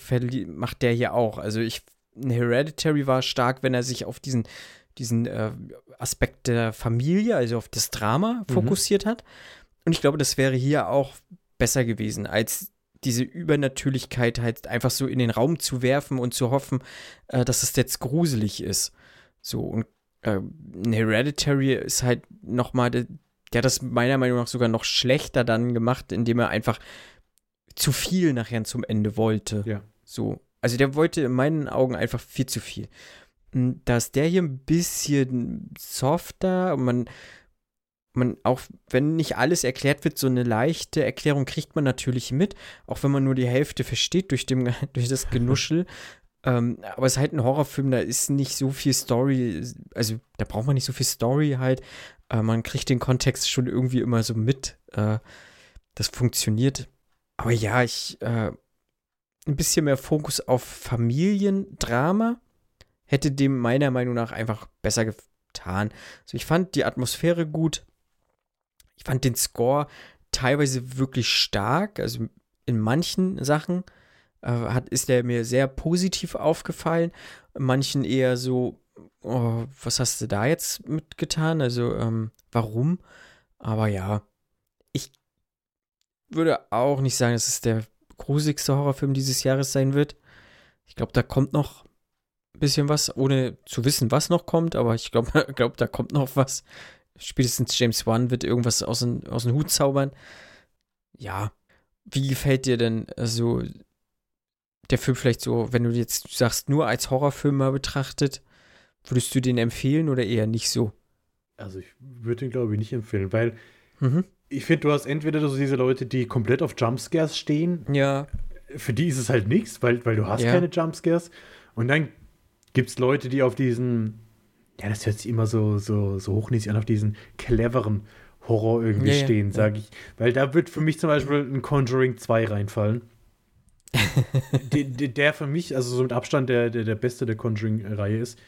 macht der hier auch. Also ich Hereditary war stark, wenn er sich auf diesen, diesen äh, Aspekt der Familie, also auf das Drama Mhm. fokussiert hat. Und ich glaube, das wäre hier auch besser gewesen, als diese Übernatürlichkeit halt einfach so in den Raum zu werfen und zu hoffen, äh, dass es jetzt gruselig ist. So, und äh, Hereditary ist halt nochmal, der der hat das meiner Meinung nach sogar noch schlechter dann gemacht, indem er einfach zu viel nachher zum Ende wollte. Ja. So. Also der wollte in meinen Augen einfach viel zu viel. Mm, Da ist der hier ein bisschen softer und man, man, auch wenn nicht alles erklärt wird, so eine leichte Erklärung kriegt man natürlich mit, auch wenn man nur die Hälfte versteht durch, dem, *laughs* durch das Genuschel. *laughs* ähm, aber es ist halt ein Horrorfilm, da ist nicht so viel Story, also da braucht man nicht so viel Story halt. Äh, man kriegt den Kontext schon irgendwie immer so mit. Äh, das funktioniert. Aber ja, ich, äh, ein bisschen mehr Fokus auf Familiendrama hätte dem meiner Meinung nach einfach besser getan. Also ich fand die Atmosphäre gut. Ich fand den Score teilweise wirklich stark. Also in manchen Sachen äh, hat, ist der mir sehr positiv aufgefallen. In manchen eher so, oh, was hast du da jetzt mitgetan? Also ähm, warum? Aber ja, ich würde auch nicht sagen, dass es der gruseligste Horrorfilm dieses Jahres sein wird. Ich glaube, da kommt noch ein bisschen was, ohne zu wissen, was noch kommt, aber ich glaube, *laughs* glaub, da kommt noch was. Spätestens James Wan wird irgendwas aus dem, aus dem Hut zaubern. Ja, wie gefällt dir denn so der Film vielleicht so, wenn du jetzt sagst, nur als Horrorfilm mal betrachtet, würdest du den empfehlen oder eher nicht so? Also ich würde den, glaube ich, nicht empfehlen, weil Mhm. ich finde, du hast entweder so diese Leute, die komplett auf Jumpscares stehen, Ja, für die ist es halt nichts, weil, weil du hast Ja. keine Jumpscares. Und dann gibt es Leute, die auf diesen, ja, das hört sich immer so, so, so hochnäsig an, auf diesen cleveren Horror irgendwie Ja, stehen, ja. sage ich. Weil da wird für mich zum Beispiel ein Conjuring 2 reinfallen. *laughs* der, der, für mich, also so mit Abstand der, der, der beste der Conjuring-Reihe ist,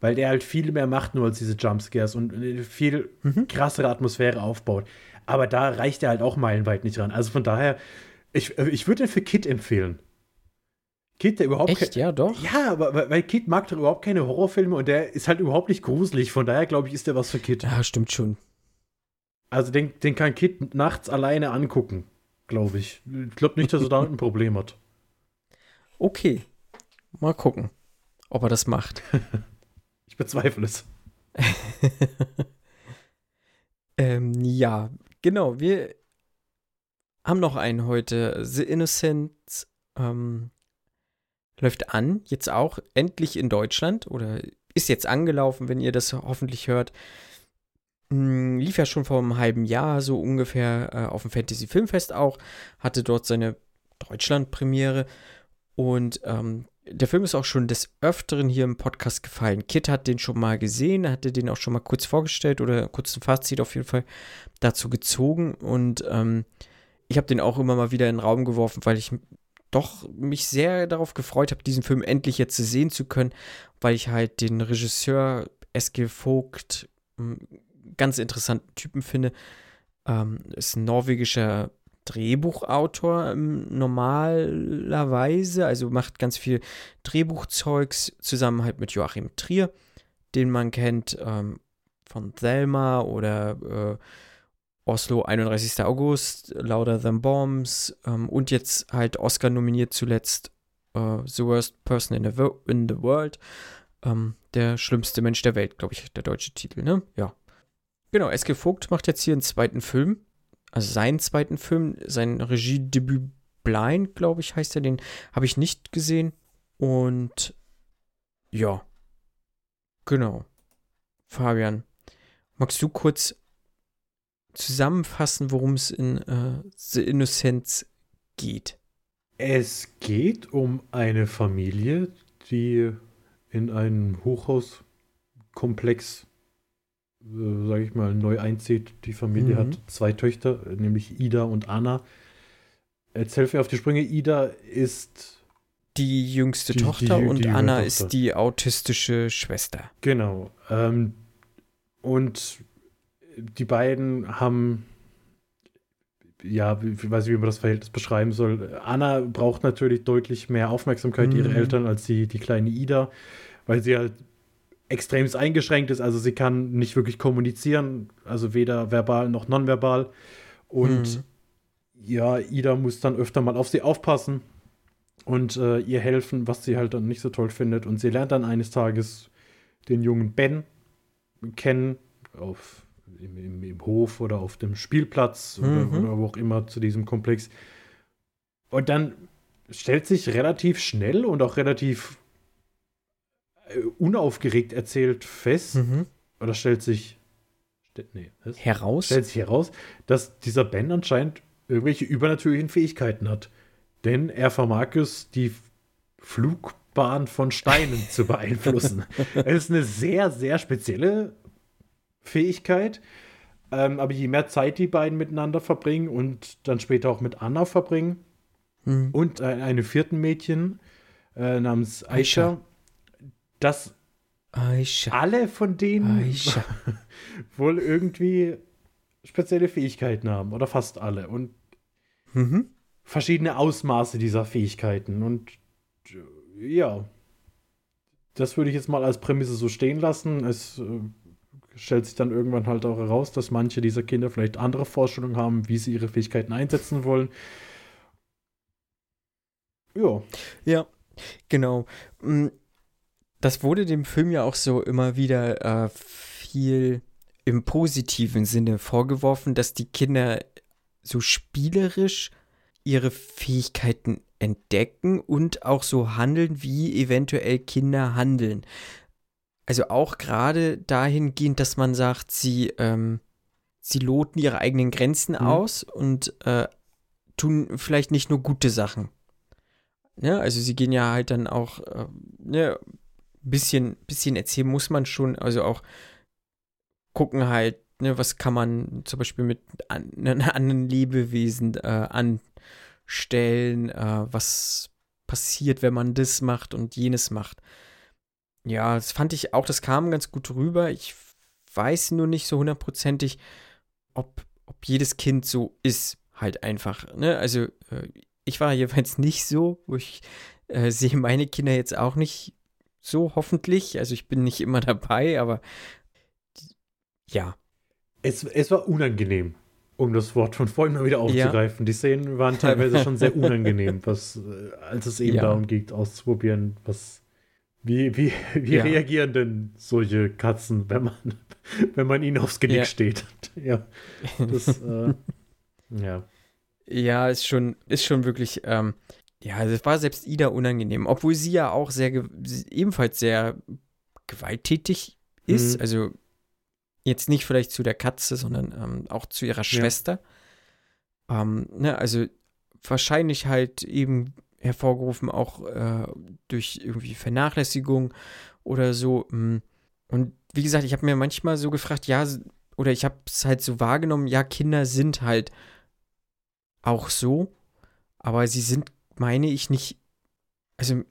weil der halt viel mehr macht nur als diese Jumpscares und eine viel Mhm. krassere Atmosphäre aufbaut. Aber da reicht er halt auch meilenweit nicht ran. Also von daher, ich, ich würde den für Kid empfehlen. Kid, der überhaupt echt, ja, doch. ja, aber weil- weil Kid mag doch überhaupt keine Horrorfilme und der ist halt überhaupt nicht gruselig. Von daher glaube ich, ist der was für Kid. Ja, stimmt schon. Also den, den kann Kid nachts alleine angucken, glaube ich. Ich glaube nicht, dass er da ein *laughs* Problem hat. Okay. Mal gucken, ob er das macht. *laughs* Ich bezweifle es. *laughs* ähm, ja, genau. Wir haben noch einen heute. The Innocent ähm, läuft an, jetzt auch endlich in Deutschland oder ist jetzt angelaufen, wenn ihr das hoffentlich hört. Hm, lief ja schon vor einem halben Jahr so ungefähr äh, auf dem Fantasy Filmfest auch, hatte dort seine Deutschland-Premiere und ähm, der Film ist auch schon des Öfteren hier im Podcast gefallen. Kit hat den schon mal gesehen, hatte den auch schon mal kurz vorgestellt oder kurz ein Fazit auf jeden Fall dazu gezogen. Und ähm, ich habe den auch immer mal wieder in den Raum geworfen, weil ich doch mich sehr darauf gefreut habe, diesen Film endlich jetzt sehen zu können, weil ich halt den Regisseur Eskil Vogt einen ganz interessanten Typen finde. Ähm, ist ein norwegischer Drehbuchautor ähm, normalerweise, also macht ganz viel Drehbuchzeugs zusammen halt mit Joachim Trier, den man kennt ähm, von Thelma oder äh, Oslo 31. August, Louder Than Bombs ähm, und jetzt halt Oscar nominiert zuletzt äh, The Worst Person in the, in the World. Ähm, der schlimmste Mensch der Welt, glaube ich, der deutsche Titel, ne? Ja. Genau, Eske Vogt macht jetzt hier einen zweiten Film also seinen zweiten Film, sein Regiedebüt Blind, glaube ich, heißt er, den habe ich nicht gesehen. Und ja, genau. Fabian, magst du kurz zusammenfassen, worum es in äh, The Innocence geht? Es geht um eine Familie, die in einen Hochhauskomplex, äh, sage ich mal, neu einzieht. Die Familie Mhm. hat zwei Töchter, nämlich Ida und Anna. Jetzt helfe mir auf die Sprünge. Ida ist, Die jüngste Die- die Tochter und die jüngere Anna Tochter. ist die autistische Schwester. genau, ähm, und die beiden haben, ja, ich weiß nicht, wie man das Verhältnis beschreiben soll. Anna braucht natürlich deutlich mehr Aufmerksamkeit mhm. ihrer Eltern als die, die kleine Ida, weil sie halt extremst eingeschränkt ist. Also sie kann nicht wirklich kommunizieren, also weder verbal noch nonverbal. Und mhm. ja, Ida muss dann öfter mal auf sie aufpassen und äh, ihr helfen, was sie halt dann nicht so toll findet. Und sie lernt dann eines Tages den jungen Ben kennen, auf, im, im, im Hof oder auf dem Spielplatz mhm. oder, oder wo auch immer zu diesem Komplex. Und dann stellt sich relativ schnell und auch relativ äh, unaufgeregt erzählt fest, mhm. oder stellt sich nee, heraus? Stellt sich heraus, dass dieser Ben anscheinend irgendwelche übernatürlichen Fähigkeiten hat. Denn er vermag es, die Flugbahn von Steinen zu beeinflussen. *laughs* Es ist eine sehr, sehr spezielle Fähigkeit. Ähm, aber je mehr Zeit die beiden miteinander verbringen und dann später auch mit Anna verbringen hm. und äh, einem vierten Mädchen äh, namens Aisha, Aisha, dass Aisha. alle von denen *laughs* wohl irgendwie spezielle Fähigkeiten haben oder fast alle und mhm. verschiedene Ausmaße dieser Fähigkeiten und ja, das würde ich jetzt mal als Prämisse so stehen lassen. Es äh, stellt sich dann irgendwann halt auch heraus, dass manche dieser Kinder vielleicht andere Vorstellungen haben, wie sie ihre Fähigkeiten einsetzen wollen. Ja. Ja, genau. Mm, das wurde dem Film ja auch so immer wieder äh, viel im positiven Sinne vorgeworfen, dass die Kinder so spielerisch ihre Fähigkeiten entdecken und auch so handeln, wie eventuell Kinder handeln. Also auch gerade dahingehend, dass man sagt, sie, ähm, sie loten ihre eigenen Grenzen mhm. aus und äh, tun vielleicht nicht nur gute Sachen. Ja, also sie gehen ja halt dann auch äh, ne, bisschen, bisschen erzählen muss man schon, also auch gucken halt, ne, was kann man zum Beispiel mit an, *laughs* ne, anderen Lebewesen äh, anstellen, äh, was passiert, wenn man das macht und jenes macht. Ja, das fand ich auch, das kam ganz gut rüber. Ich weiß nur nicht so hundertprozentig, ob, ob jedes Kind so ist, halt einfach. Ne? Also, äh, ich war jedenfalls *laughs* nicht so, wo ich äh, sehe meine Kinder jetzt auch nicht so, hoffentlich. Also ich bin nicht immer *laughs* dabei, aber ja. Es, es war unangenehm, um das Wort von vorhin mal wieder aufzugreifen. Ja. Die Szenen waren teilweise schon sehr *laughs* unangenehm, was, äh, als es eben ja. darum ging, auszuprobieren, was. Wie, wie, wie ja. reagieren denn solche Katzen, wenn man, *laughs* wenn man ihnen aufs Genick steht? *laughs* ja. Das, *laughs* äh, ja. Ja, ist schon, ist schon wirklich. Ähm, ja, das war selbst Ida unangenehm, obwohl sie ja auch sehr, ebenfalls sehr gewalttätig ist. Mhm. Also jetzt nicht vielleicht zu der Katze, sondern ähm, auch zu ihrer Schwester. Ja. Ähm, ne, also wahrscheinlich halt eben hervorgerufen auch äh, durch irgendwie Vernachlässigung oder so. Mm. Und wie gesagt, ich habe mir manchmal so gefragt, ja, oder ich habe es halt so wahrgenommen, ja, Kinder sind halt auch so, aber sie sind meine ich nicht, also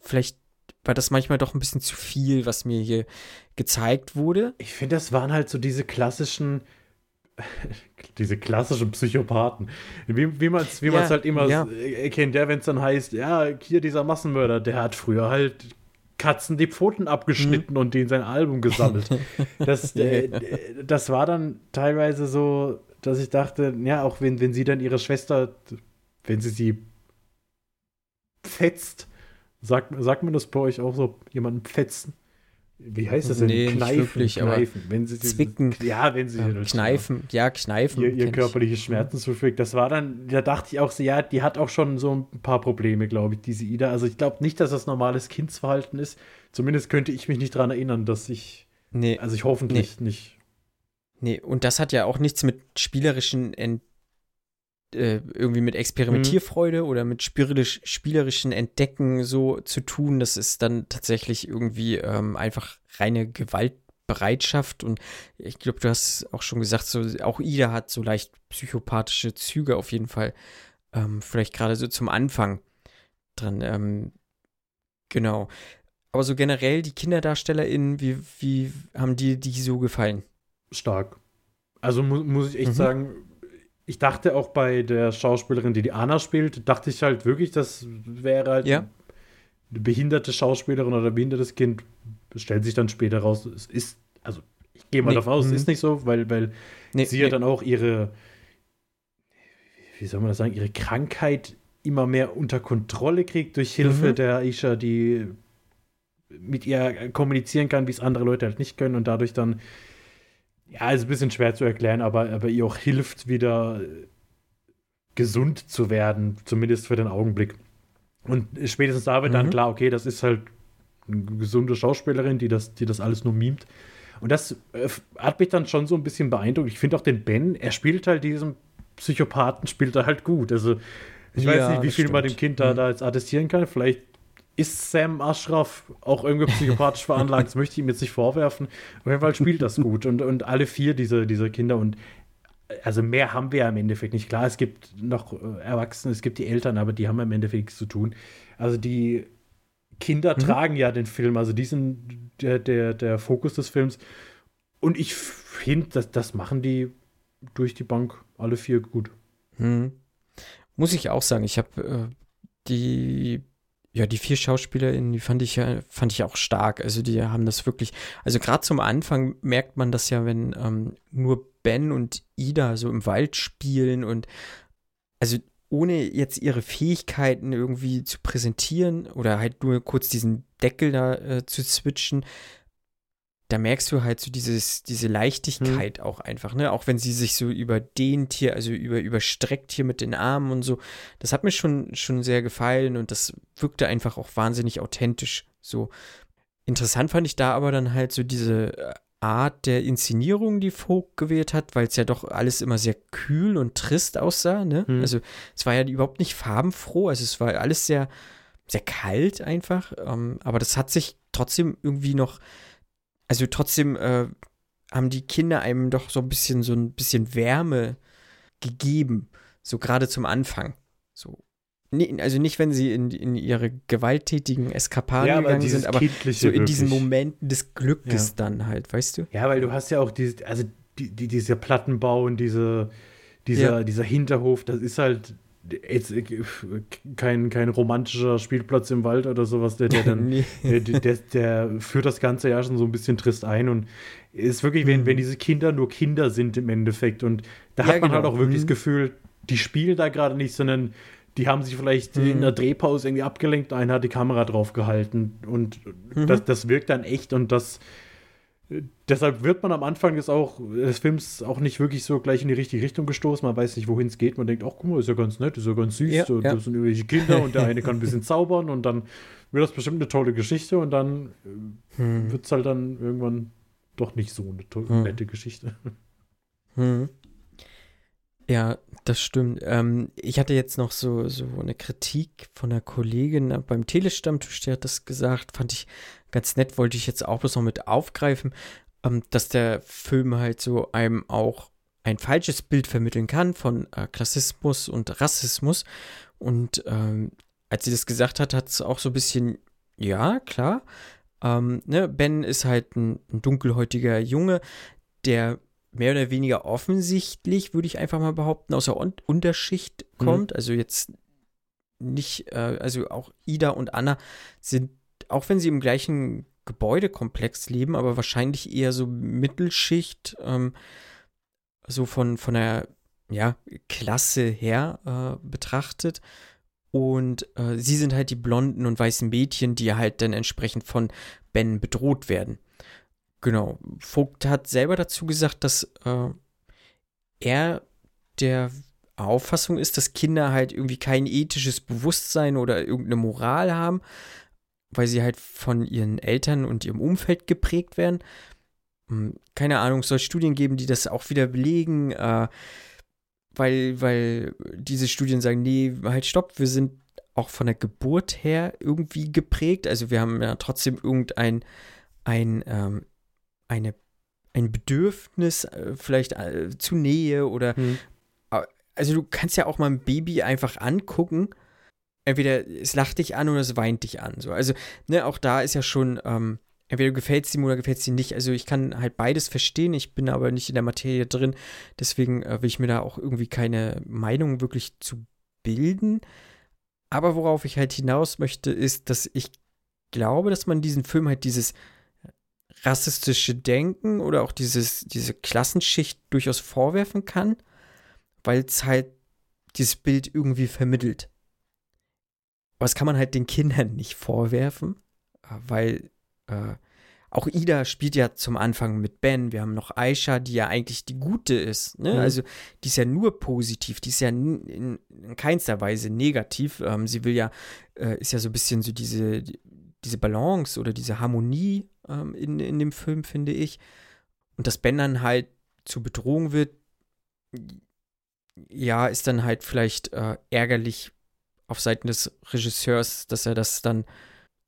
vielleicht war das manchmal doch ein bisschen zu viel, was mir hier gezeigt wurde. Ich finde, das waren halt so diese klassischen, *laughs* diese klassischen Psychopathen. Wie, wie man es wie ja, halt immer ja. kennt, der, wenn es dann heißt, ja, hier dieser Massenmörder, der hat früher halt Katzen die Pfoten abgeschnitten mhm. und die in sein Album gesammelt. *laughs* das, äh, das war dann teilweise so, dass ich dachte, ja, auch wenn, wenn sie dann ihre Schwester, wenn sie sie fetzt. Sagt, sagt man das bei euch auch so, jemanden fetzen? Wie heißt das denn? Nee, kneifen, wirklich, kneifen. wenn sie zwicken. Ja, wenn sie ja, kneifen, ja, kneifen. Ihr, ihr körperliche Schmerzen zufügt. Das war dann, da dachte ich auch so, ja, die hat auch schon so ein paar Probleme, glaube ich, diese Ida. Also ich glaube nicht, dass das normales Kindsverhalten ist. Zumindest könnte ich mich nicht daran erinnern, dass ich. Nee. Also ich hoffentlich nee. nicht. Nee, und das hat ja auch nichts mit spielerischen Ent äh, irgendwie mit Experimentierfreude mhm. oder mit spielerisch, spielerischen Entdecken so zu tun. Das ist dann tatsächlich irgendwie ähm, einfach reine Gewaltbereitschaft. Und ich glaube, du hast auch schon gesagt, so, auch Ida hat so leicht psychopathische Züge auf jeden Fall. Ähm, vielleicht gerade so zum Anfang dran. Ähm, genau. Aber so generell die KinderdarstellerInnen, wie, wie haben die die so gefallen? Stark. Also mu muss ich echt mhm. sagen, ich dachte auch bei der Schauspielerin, die die Anna spielt, dachte ich halt wirklich, das wäre halt Ja. eine behinderte Schauspielerin oder ein behindertes Kind. Stellt sich dann später raus, es ist, also ich gehe mal Nee. davon aus, es Mhm. ist nicht so, weil, weil Nee, sie ja nee. dann auch ihre, wie soll man das sagen, ihre Krankheit immer mehr unter Kontrolle kriegt durch Hilfe Mhm. der Aisha, die mit ihr kommunizieren kann, wie es andere Leute halt nicht können und dadurch dann, ja, ist ein bisschen schwer zu erklären, aber, aber ihr auch hilft, wieder äh, gesund zu werden, zumindest für den Augenblick. Und spätestens da wird dann Mhm. klar, okay, das ist halt eine gesunde Schauspielerin, die das, die das alles nur mimt. Und das äh, hat mich dann schon so ein bisschen beeindruckt. Ich finde auch den Ben, er spielt halt diesen Psychopathen, spielt er halt gut. Also ich weiß Ja, nicht, wie viel man dem stimmt. Kind da, Mhm. da jetzt attestieren kann. Vielleicht ist Sam Ashraf auch irgendwie psychopathisch veranlagt. Das möchte ich ihm jetzt nicht vorwerfen. Auf jeden Fall spielt das gut. Und, und alle vier dieser diese Kinder und also mehr haben wir ja im Endeffekt nicht. Klar, es gibt noch äh, Erwachsene, es gibt die Eltern, aber die haben im Endeffekt nichts zu tun. Also die Kinder Mhm. tragen ja den Film, also die sind der, der, der Fokus des Films. Und ich finde, das, das machen die durch die Bank alle vier gut. Hm. Muss ich auch sagen, ich habe äh, die, ja, die vier SchauspielerInnen, die fand ich ja, fand ich auch stark. Also die haben das wirklich, also gerade zum Anfang merkt man das ja, wenn ähm, nur Ben und Ida so im Wald spielen und also ohne jetzt ihre Fähigkeiten irgendwie zu präsentieren oder halt nur kurz diesen Deckel da äh, zu switchen, da merkst du halt so dieses, diese Leichtigkeit auch einfach, ne? Auch wenn sie sich so überdehnt hier, also über, überstreckt hier mit den Armen und so. Das hat mir schon, schon sehr gefallen und das wirkte einfach auch wahnsinnig authentisch. So interessant fand ich da aber dann halt so diese äh, Art der Inszenierung, die Vogt gewählt hat, weil es ja doch alles immer sehr kühl und trist aussah, ne? Hm. Also es war ja überhaupt nicht farbenfroh, also es war alles sehr, sehr kalt einfach, ähm, aber das hat sich trotzdem irgendwie noch, also trotzdem äh, haben die Kinder einem doch so ein bisschen, so ein bisschen Wärme gegeben, so gerade zum Anfang. So. Also nicht, wenn sie in, in ihre gewalttätigen Eskapaden gegangen sind, aber so in diesen. Momenten des Glückes Ja. dann halt, weißt du? Ja, weil du hast ja auch diese, also die, die, dieser Plattenbau und diese, dieser, Ja. dieser Hinterhof, das ist halt jetzt äh, kein, kein romantischer Spielplatz im Wald oder sowas, der, der dann, *laughs* Nee. der, der, der führt das Ganze ja schon so ein bisschen trist ein und ist wirklich, wenn, Mhm. wenn diese Kinder nur Kinder sind im Endeffekt und da Ja, hat man halt genau. auch wirklich Mhm. das Gefühl, die spielen da gerade nicht, sondern die haben sich vielleicht Mhm. in der Drehpause irgendwie abgelenkt, einer hat die Kamera drauf gehalten und Mhm. das, das wirkt dann echt und das deshalb wird man am Anfang des, auch, des Films auch nicht wirklich so gleich in die richtige Richtung gestoßen. Man weiß nicht, wohin es geht. Man denkt, ach guck mal, ist ja ganz nett, ist ja ganz süß. Ja, so, ja. Das sind irgendwelche Kinder und der eine kann ein bisschen zaubern und dann wird das bestimmt eine tolle Geschichte und dann Hm. wird es halt dann irgendwann doch nicht so eine Hm. nette Geschichte. Hm. Ja, das stimmt. Ähm, ich hatte jetzt noch so, so eine Kritik von einer Kollegin äh, beim Telestammtisch, die hat das gesagt, fand ich ganz nett, wollte ich jetzt auch bloß noch mit aufgreifen, ähm, dass der Film halt so einem auch ein falsches Bild vermitteln kann von äh, Klassismus und Rassismus. Und ähm, als sie das gesagt hat, hat es auch so ein bisschen, ja, klar. Ähm, ne, Ben ist halt ein, ein dunkelhäutiger Junge, der mehr oder weniger offensichtlich, würde ich einfach mal behaupten, aus der Un Unterschicht Mhm. kommt. Also jetzt nicht, äh, also auch Ida und Anna sind, auch wenn sie im gleichen Gebäudekomplex leben, aber wahrscheinlich eher so Mittelschicht, ähm, so von, von der ja, Klasse her äh, betrachtet. Und äh, sie sind halt die blonden und weißen Mädchen, die halt dann entsprechend von Ben bedroht werden. Genau. Vogt hat selber dazu gesagt, dass äh, er der Auffassung ist, dass Kinder halt irgendwie kein ethisches Bewusstsein oder irgendeine Moral haben, weil sie halt von ihren Eltern und ihrem Umfeld geprägt werden. Hm, Keine Ahnung, es soll Studien geben, die das auch wieder belegen, äh, weil, weil diese Studien sagen, nee, halt stopp, wir sind auch von der Geburt her irgendwie geprägt. Also wir haben ja trotzdem irgendein ein, ähm, eine, ein Bedürfnis äh, vielleicht äh, zu Nähe oder Hm. also du kannst ja auch mal ein Baby einfach angucken. Entweder es lacht dich an oder es weint dich an. So. Also, ne, auch da ist ja schon ähm, entweder gefällt es ihm oder gefällt es ihm nicht. Also ich kann halt beides verstehen, ich bin aber nicht in der Materie drin, deswegen äh, will ich mir da auch irgendwie keine Meinung wirklich zu bilden. Aber worauf ich halt hinaus möchte, ist, dass ich glaube, dass man diesen Film halt dieses rassistische Denken oder auch dieses, diese Klassenschicht durchaus vorwerfen kann, weil es halt dieses Bild irgendwie vermittelt. Aber das kann man halt den Kindern *laughs* nicht vorwerfen, äh, weil äh, auch Ida spielt ja zum Anfang mit Ben. Wir haben noch Aisha, die ja eigentlich die Gute ist. Ne? Mhm. Also die ist ja nur positiv, die ist ja in, in keinster Weise negativ. Ähm, sie will ja, äh, ist ja so ein bisschen so diese, diese Balance oder diese Harmonie ähm, in, in dem Film, finde ich. Und dass Ben dann halt zur Bedrohung wird, ja, ist dann halt vielleicht äh, ärgerlich auf Seiten des Regisseurs, dass er das dann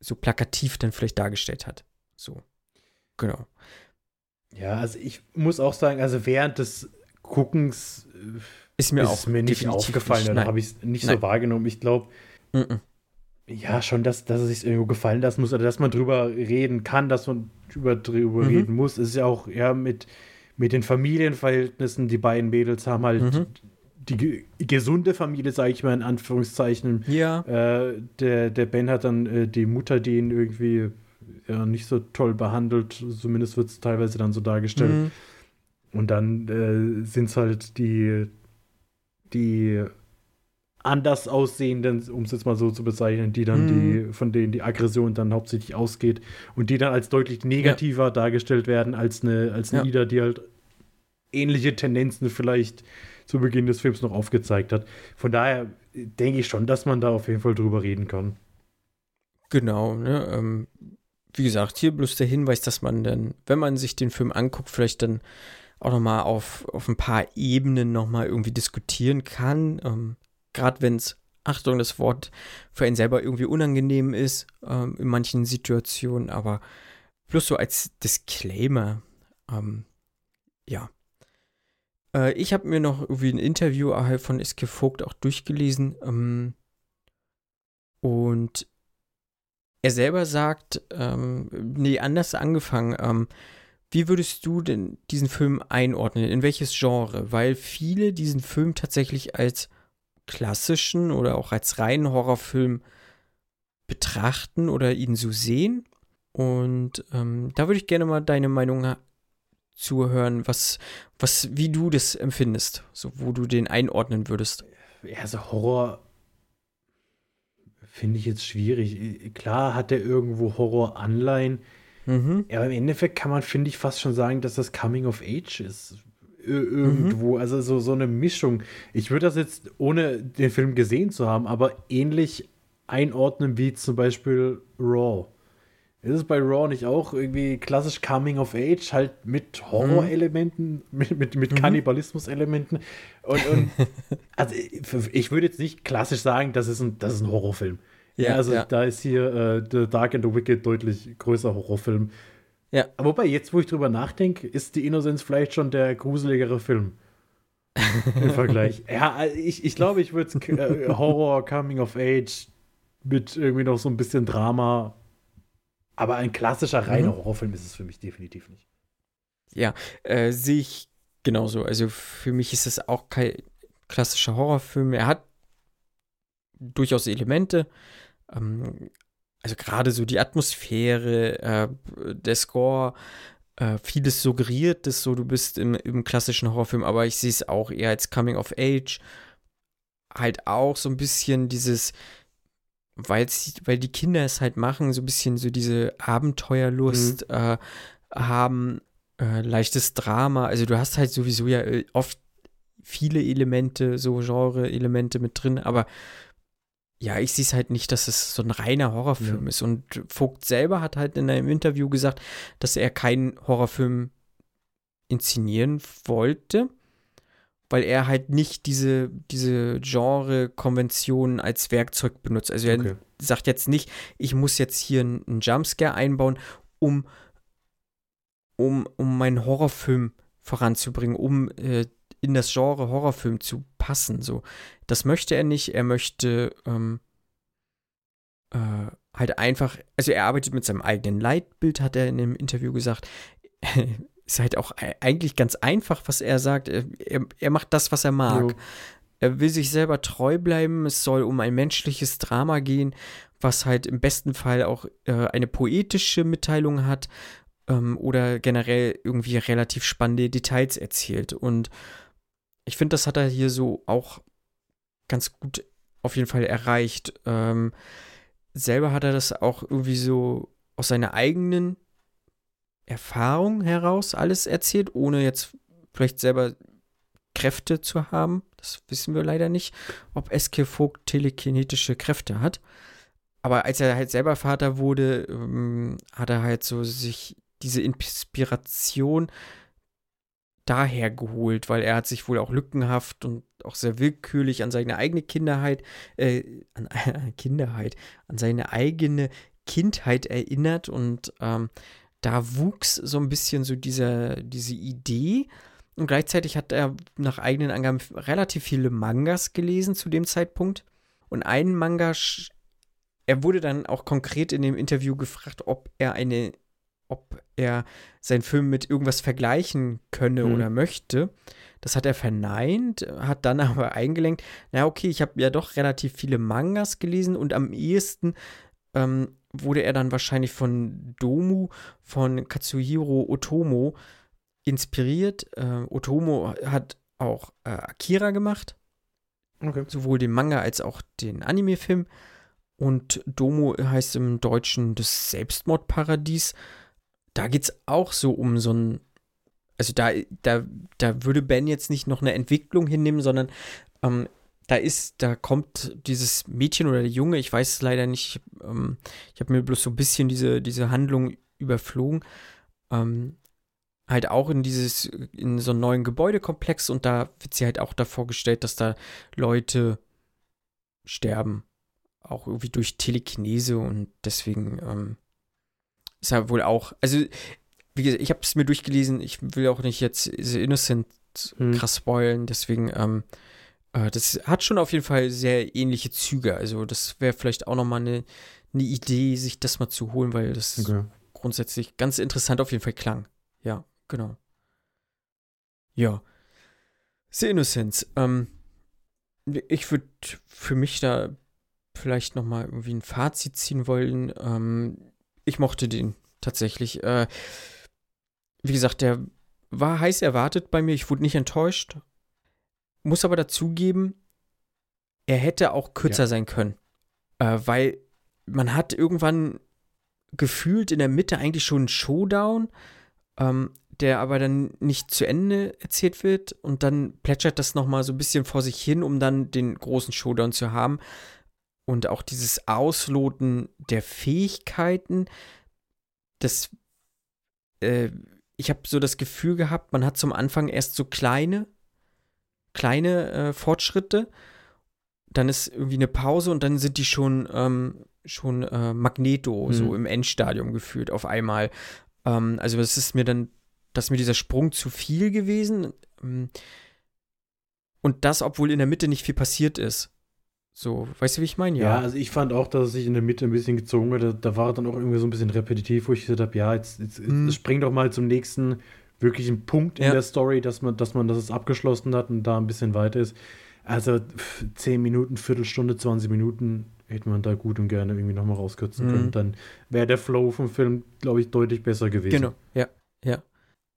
so plakativ dann vielleicht dargestellt hat. So. Genau. Ja, also ich muss auch sagen, also während des Guckens äh, ist mir ist auch mir nicht aufgefallen, da habe ich es nicht Nein. so wahrgenommen. Ich glaube, mm -mm. ja, schon, dass, dass es sich irgendwo gefallen lassen muss oder dass man drüber reden kann, dass man drüber, drüber mhm. reden muss. Es ist ja auch ja mit, mit den Familienverhältnissen, die beiden Mädels haben halt mhm. Die gesunde Familie, sage ich mal in Anführungszeichen. Ja. Äh, der, der Ben hat dann äh, die Mutter, die ihn irgendwie ja, nicht so toll behandelt. Zumindest wird es teilweise dann so dargestellt. Mhm. Und dann äh, sind es halt die, die anders aussehenden, um es jetzt mal so zu bezeichnen, die dann mhm. die, von denen die Aggression dann hauptsächlich ausgeht und die dann als deutlich negativer ja. dargestellt werden als eine, als eine ja. Ida, die halt ähnliche Tendenzen vielleicht zu Beginn des Films noch aufgezeigt hat. Von daher denke ich schon, dass man da auf jeden Fall drüber reden kann. Genau, ne? Ähm, wie gesagt, hier bloß der Hinweis, dass man dann, wenn man sich den Film anguckt, vielleicht dann auch nochmal auf, auf ein paar Ebenen nochmal irgendwie diskutieren kann. Ähm, Gerade wenn es, Achtung, das Wort für einen selber irgendwie unangenehm ist, ähm, in manchen Situationen, aber bloß so als Disclaimer. Ähm, ja. Äh, ich habe mir noch irgendwie ein Interview von Iske Vogt auch durchgelesen. Ähm, und er selber sagt, ähm, nee, anders angefangen, ähm, wie würdest du denn diesen Film einordnen? In welches Genre? Weil viele diesen Film tatsächlich als klassischen oder auch als reinen Horrorfilm betrachten oder ihn so sehen. Und ähm, da würde ich gerne mal deine Meinung zuhören, was, was, wie du das empfindest, so wo du den einordnen würdest. Ja, also Horror Finde ich jetzt schwierig. Klar hat er irgendwo Horror-Anleihen. Mhm. Aber im Endeffekt kann man, finde ich, fast schon sagen, dass das Coming of Age ist. Irgendwo. Mhm. Also so, so eine Mischung. Ich würde das jetzt, ohne den Film gesehen zu haben, aber ähnlich einordnen wie zum Beispiel Raw. Ist es bei Raw nicht auch irgendwie klassisch Coming of Age, halt mit Horrorelementen, mhm. mit, mit, mit mhm. Kannibalismus-Elementen? Und, und *laughs* also ich würde jetzt nicht klassisch sagen, das ist ein, das ist ein Horrorfilm. Ja, ja also ja. da ist hier äh, The Dark and the Wicked deutlich größer Horrorfilm. Ja. Wobei, jetzt wo ich drüber nachdenke, ist die Innocence vielleicht schon der gruseligere Film. Im Vergleich. *laughs* Ja, ich, ich glaube, ich würde es äh, Horror, Coming of Age mit irgendwie noch so ein bisschen Drama aber ein klassischer reiner mhm. Horrorfilm ist es für mich definitiv nicht. Ja, äh, sehe ich genauso. Also für mich ist es auch kein klassischer Horrorfilm. Er hat durchaus Elemente. Ähm, also gerade so die Atmosphäre, äh, der Score, äh, vieles suggeriert das so, du bist im, im klassischen Horrorfilm, aber ich sehe es auch eher als Coming of Age. Halt auch so ein bisschen dieses, weil weil die Kinder es halt machen, so ein bisschen so diese Abenteuerlust mhm. äh, haben, äh, leichtes Drama. Also du hast halt sowieso ja äh, oft viele Elemente, so Genre-Elemente mit drin, aber ja, ich sehe es halt nicht, dass es so ein reiner Horrorfilm ja. ist. Und Vogt selber hat halt in einem Interview gesagt, dass er keinen Horrorfilm inszenieren wollte weil er halt nicht diese, diese Genre-Konventionen als Werkzeug benutzt. Also er okay. sagt jetzt nicht, ich muss jetzt hier einen Jumpscare einbauen, um, um, um meinen Horrorfilm voranzubringen, um äh, in das Genre Horrorfilm zu passen. So. Das möchte er nicht. Er möchte ähm, äh, halt einfach, also er arbeitet mit seinem eigenen Leitbild, hat er in dem Interview gesagt. Ist halt auch eigentlich ganz einfach, was er sagt. Er, er macht das, was er mag. Jo. Er will sich selber treu bleiben. Es soll um ein menschliches Drama gehen, was halt im besten Fall auch äh, eine poetische Mitteilung hat ähm, oder generell irgendwie relativ spannende Details erzählt. Und ich finde, das hat er hier so auch ganz gut auf jeden Fall erreicht. Ähm, selber hat er das auch irgendwie so aus seiner eigenen Erfahrung heraus alles erzählt, ohne jetzt vielleicht selber Kräfte zu haben. Das wissen wir leider nicht, ob Eske Vogt telekinetische Kräfte hat. Aber als er halt selber Vater wurde, ähm, hat er halt so sich diese Inspiration daher geholt, weil er hat sich wohl auch lückenhaft und auch sehr willkürlich an seine eigene Kinderheit, äh, an *laughs* äh, Kinderheit, an seine eigene Kindheit erinnert und ähm, da wuchs so ein bisschen so dieser, diese Idee. Und gleichzeitig hat er nach eigenen Angaben relativ viele Mangas gelesen zu dem Zeitpunkt. Und einen Manga, er wurde dann auch konkret in dem Interview gefragt, ob er eine, ob er seinen Film mit irgendwas vergleichen könne mhm. oder möchte. Das hat er verneint, hat dann *laughs* aber eingelenkt, na okay, ich habe ja doch relativ viele Mangas gelesen und am ehesten ähm, wurde er dann wahrscheinlich von Domu, von Katsuhiro Otomo inspiriert. Äh, Otomo hat auch äh, Akira gemacht. Okay. Sowohl den Manga als auch den Anime-Film. Und Domo heißt im Deutschen das Selbstmordparadies. Da geht es auch so um so ein. Also da, da, da würde Ben jetzt nicht noch eine Entwicklung hinnehmen, sondern ähm, da ist, da kommt dieses Mädchen oder der Junge, ich weiß es leider nicht, ähm, ich habe mir bloß so ein bisschen diese, diese Handlung überflogen, ähm, halt auch in dieses, in so einen neuen Gebäudekomplex und da wird sie halt auch davor gestellt, dass da Leute sterben. Auch irgendwie durch Telekinese und deswegen ähm, ist er wohl auch, also wie gesagt, ich habe es mir durchgelesen, ich will auch nicht jetzt The Innocent hm. krass spoilen, deswegen ähm, äh, das hat schon auf jeden Fall sehr ähnliche Züge. Also, das wäre vielleicht auch nochmal eine, eine Idee, sich das mal zu holen, weil das okay. grundsätzlich ganz interessant auf jeden Fall klang. Ja, genau. Ja. The Innocence. Ähm, ich würde für mich da vielleicht nochmal irgendwie ein Fazit ziehen wollen. Ähm, ich mochte den tatsächlich. Äh, wie gesagt, der war heiß erwartet bei mir. Ich wurde nicht enttäuscht muss aber dazugeben, er hätte auch kürzer ja. sein können. Äh, weil man hat irgendwann gefühlt in der Mitte eigentlich schon einen Showdown, ähm, der aber dann nicht zu Ende erzählt wird und dann plätschert das nochmal so ein bisschen vor sich hin, um dann den großen Showdown zu haben. Und auch dieses Ausloten der Fähigkeiten, das, äh, ich habe so das Gefühl gehabt, man hat zum Anfang erst so kleine kleine äh, Fortschritte. Dann ist irgendwie eine Pause und dann sind die schon, ähm, schon äh, Magneto, mhm. so im Endstadium gefühlt auf einmal. Ähm, also es ist mir dann, dass mir dieser Sprung zu viel gewesen. Ähm, und das, obwohl in der Mitte nicht viel passiert ist. So, weißt du, wie ich meine? Ja. ja, also ich fand auch, dass es sich in der Mitte ein bisschen gezogen hat. Da, da war dann auch irgendwie so ein bisschen repetitiv, wo ich gesagt habe, ja, jetzt, jetzt, jetzt mm. spring doch mal zum nächsten wirklich ein Punkt in ja. der Story, dass man, dass man das abgeschlossen hat und da ein bisschen weiter ist. Also 10 Minuten, Viertelstunde, 20 Minuten hätte man da gut und gerne irgendwie nochmal rauskürzen mhm. können. Dann wäre der Flow vom Film, glaube ich, deutlich besser gewesen. Genau, ja, ja.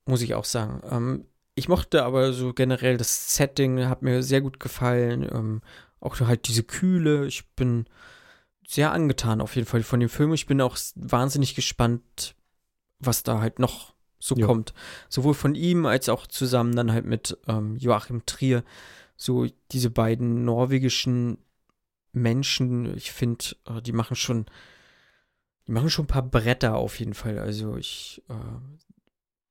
Muss ich auch sagen. Ähm, ich mochte aber so generell das Setting, hat mir sehr gut gefallen. Ähm, auch halt diese Kühle. Ich bin sehr angetan auf jeden Fall von dem Film. Ich bin auch wahnsinnig gespannt, was da halt noch so ja. kommt. Sowohl von ihm als auch zusammen dann halt mit ähm, Joachim Trier. So diese beiden norwegischen Menschen, ich finde, äh, die machen schon, die machen schon ein paar Bretter auf jeden Fall. Also ich äh,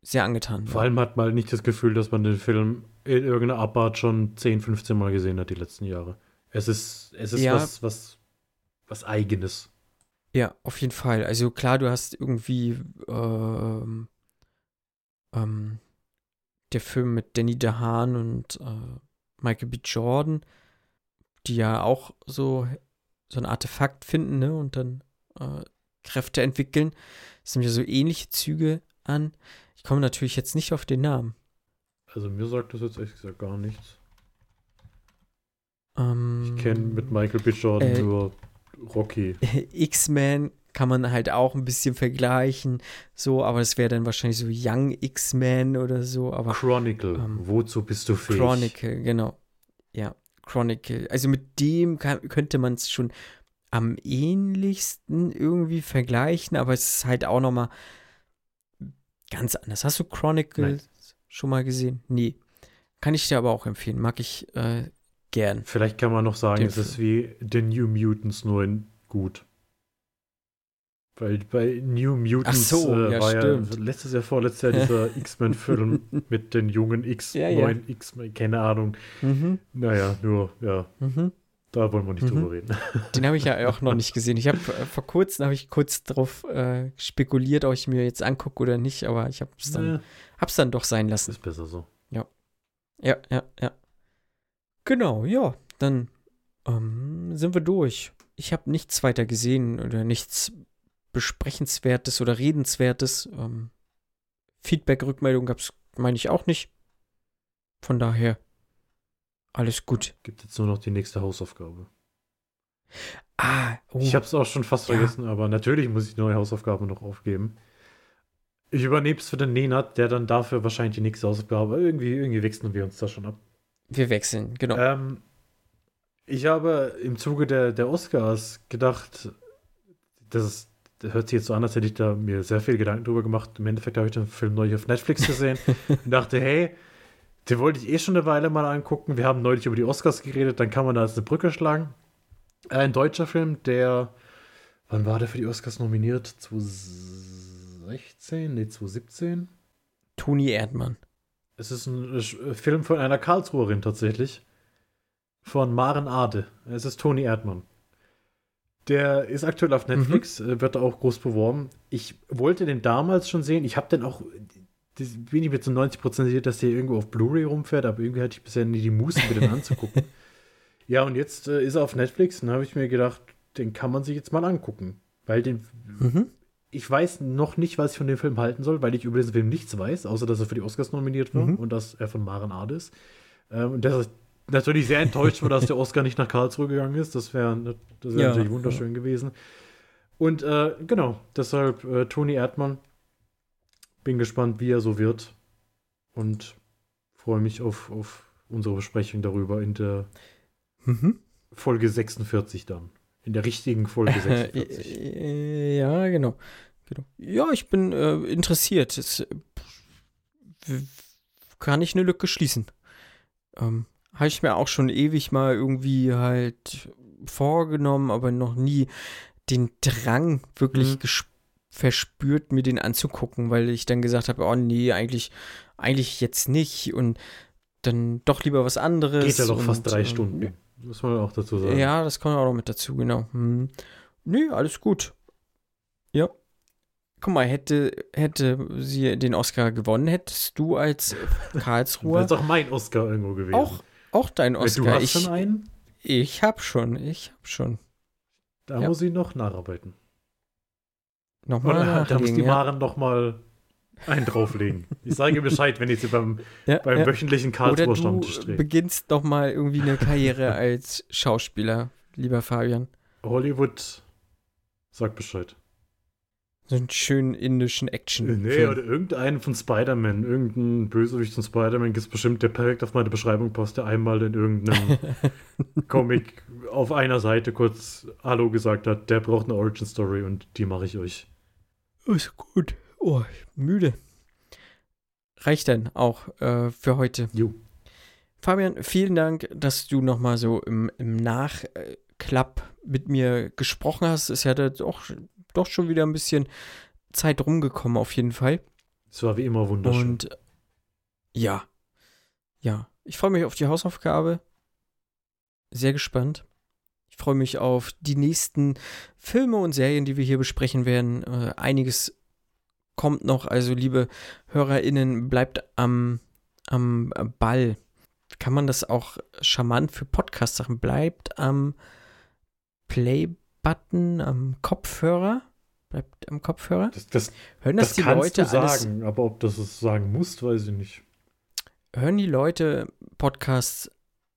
sehr angetan. Vor allem hat man nicht das Gefühl, dass man den Film in irgendeiner Abart schon 10, 15 Mal gesehen hat die letzten Jahre. Es ist, es ist ja. was, was, was Eigenes. Ja, auf jeden Fall. Also klar, du hast irgendwie ähm, ähm, der Film mit Danny DeHaan und äh, Michael B. Jordan, die ja auch so, so ein Artefakt finden, ne? Und dann äh, Kräfte entwickeln. Das sind ja so ähnliche Züge an. Ich komme natürlich jetzt nicht auf den Namen. Also mir sagt das jetzt ehrlich gesagt gar nichts. Ähm, Ich kenne mit Michael B. Jordan äh, nur Rocky. *laughs* X-Men kann man halt auch ein bisschen vergleichen, so, aber das wäre dann wahrscheinlich so Young X-Men oder so, aber Chronicle. ähm, Wozu bist du fähig? Chronicle, genau. Ja, Chronicle. Also mit dem kann, könnte man es schon am ähnlichsten irgendwie vergleichen, aber es ist halt auch nochmal ganz anders. Hast du Chronicle Nein. schon mal gesehen? Nee. Kann ich dir aber auch empfehlen. Mag ich äh, gern. Vielleicht kann man noch sagen, Den es ist wie The New Mutants, nur in gut. Weil bei New Mutants so, äh, ja, war stimmt. ja letztes Jahr, vorletztes Jahr dieser *laughs* X-Men-Film mit den jungen X, Ja, ja. neuen X-Men, keine Ahnung. Mhm, Naja, nur, ja, mhm. da wollen wir nicht Mhm. drüber reden. *laughs* Den habe ich ja auch noch nicht gesehen. Ich habe äh, vor kurzem habe ich kurz drauf äh, spekuliert, ob ich mir jetzt angucke oder nicht, aber ich habe es dann, hab's dann doch sein lassen. ist besser so. Ja, ja, ja. Genau, ja, dann ähm, sind wir durch. Ich habe nichts weiter gesehen oder nichts Besprechenswertes oder Redenswertes. Ähm, Feedback, Rückmeldung gab es, meine ich, auch nicht. Von daher, alles gut. Gibt jetzt nur noch die nächste Hausaufgabe. Ah, oh, Ich habe es auch schon fast Ja. vergessen, aber natürlich muss ich neue Hausaufgaben noch aufgeben. Ich übernehme es für den Nenad, der dann dafür wahrscheinlich die nächste Hausaufgabe. Irgendwie, irgendwie wechseln wir uns da schon ab. wir wechseln, genau. Ähm, ich habe im Zuge der, der Oscars gedacht, das, ist, das hört sich jetzt so an, als hätte ich da mir sehr viel Gedanken drüber gemacht. Im Endeffekt habe ich den Film neulich auf Netflix gesehen *laughs* und dachte, hey, den wollte ich eh schon eine Weile mal angucken. Wir haben neulich über die Oscars geredet, dann kann man da jetzt eine Brücke schlagen. Äh, ein deutscher Film, der, wann war der für die Oscars nominiert? 2016? Nee, 2017? Toni Erdmann. Es ist ein äh, Film von einer Karlsruherin tatsächlich. Von Maren Ade. Es ist Toni Erdmann. Der ist aktuell auf Netflix, äh, wird auch groß beworben. Ich wollte den damals schon sehen. Ich habe den auch, bin ich mir zu 90% sicher, dass der irgendwo auf Blu-ray rumfährt, aber irgendwie hatte ich bisher nie die Muße, mir den anzugucken. *laughs* Ja, und jetzt äh, ist er auf Netflix und da habe ich mir gedacht, den kann man sich jetzt mal angucken. Weil den, Mhm. ich weiß noch nicht, was ich von dem Film halten soll, weil ich über diesen Film nichts weiß, außer dass er für die Oscars nominiert war Mhm. und dass er von Maren Ade ist. Ähm, und dass ich natürlich sehr enttäuscht war, dass der Oscar nicht nach Karlsruhe gegangen ist. Das wäre das wär Ja, natürlich wunderschön gewesen. Und äh, genau, deshalb äh, Toni Erdmann. Bin gespannt, wie er so wird. Und freue mich auf, auf unsere Besprechung darüber in der Mhm. Folge 46 dann. In der richtigen Folge 46. Äh, ja, genau. genau. Ja, ich bin äh, interessiert. Es, äh, kann ich eine Lücke schließen. Ähm, Habe ich mir auch schon ewig mal irgendwie halt vorgenommen, aber noch nie den Drang wirklich Mhm. verspürt, mir den anzugucken, weil ich dann gesagt habe, oh nee, eigentlich, eigentlich jetzt nicht und dann doch lieber was anderes. Geht ja doch fast drei ähm, Stunden. Muss man auch dazu sagen. ja, das kommt auch noch mit dazu, genau. Hm. Nö, alles gut. Ja. Guck mal, hätte, hätte sie den Oscar gewonnen, hättest du als Das *laughs* Karlsruher ist auch mein Oscar irgendwo gewesen. auch, auch dein Weil Oscar. Du hast ich, schon einen? ich hab schon, ich hab schon. Da Ja. muss ich noch nacharbeiten. Nochmal Oder da muss die ja. Maren noch mal einen drauflegen. Ich sage Bescheid, wenn ich sie beim, Ja, beim ja. wöchentlichen Karlsruher du Stammtisch drehe. beginnst doch mal irgendwie eine Karriere *laughs* als Schauspieler, lieber Fabian. Hollywood, sag Bescheid. So einen schönen indischen Action. Nee, oder irgendeinen von Spider-Man. Irgendein Bösewicht von Spider-Man gibt es bestimmt, der perfekt auf meine Beschreibung passt, der einmal in irgendeinem *laughs* Comic auf einer Seite kurz Hallo gesagt hat, der braucht eine Origin-Story und die mache ich euch. Ist gut. Oh, müde. Reicht dann auch äh, für heute. Jo. Fabian, vielen Dank, dass du nochmal so im, im Nachklapp mit mir gesprochen hast. Es hat ja doch, doch schon wieder ein bisschen Zeit rumgekommen, auf jeden Fall. Es war wie immer wunderschön. Und ja, ja, ich freue mich auf die Hausaufgabe. Sehr gespannt. Ich freue mich auf die nächsten Filme und Serien, die wir hier besprechen werden. Äh, einiges kommt noch. Also, liebe HörerInnen, bleibt am, am Ball. Kann man das auch charmant für Podcast-Sachen? Bleibt am Play Button am Kopfhörer. Bleibt am Kopfhörer. Das, das, Hören das, das die kannst Leute du alles? sagen, aber ob das es sagen musst, weiß ich nicht. Hören die Leute Podcasts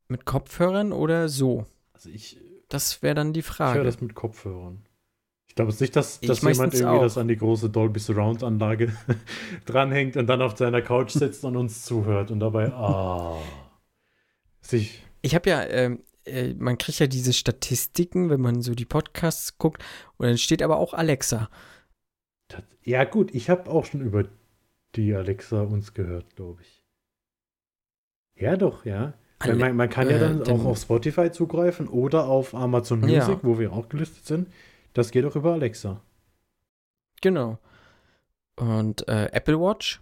mit Kopfhörern oder so? Also ich, Das wäre dann die ich höre Frage. das mit Kopfhörern. Ich glaube nicht, dass, dass jemand irgendwie auch. das an die große Dolby Surround Anlage *laughs* dranhängt und dann auf seiner Couch sitzt und uns zuhört und dabei, ah, *laughs* sich, Ich habe ja, ähm, äh, man kriegt ja diese Statistiken, wenn man so die Podcasts guckt. Und dann steht aber auch Alexa. tat- ja gut, ich habe auch schon über die Alexa uns gehört, glaube ich. Ja, doch, ja. Ale man, man kann ja äh, dann, dann- auch auf Spotify zugreifen oder auf Amazon Ja. Music, wo wir auch gelistet sind. Das geht auch über Alexa. Genau. Und äh, Apple Watch.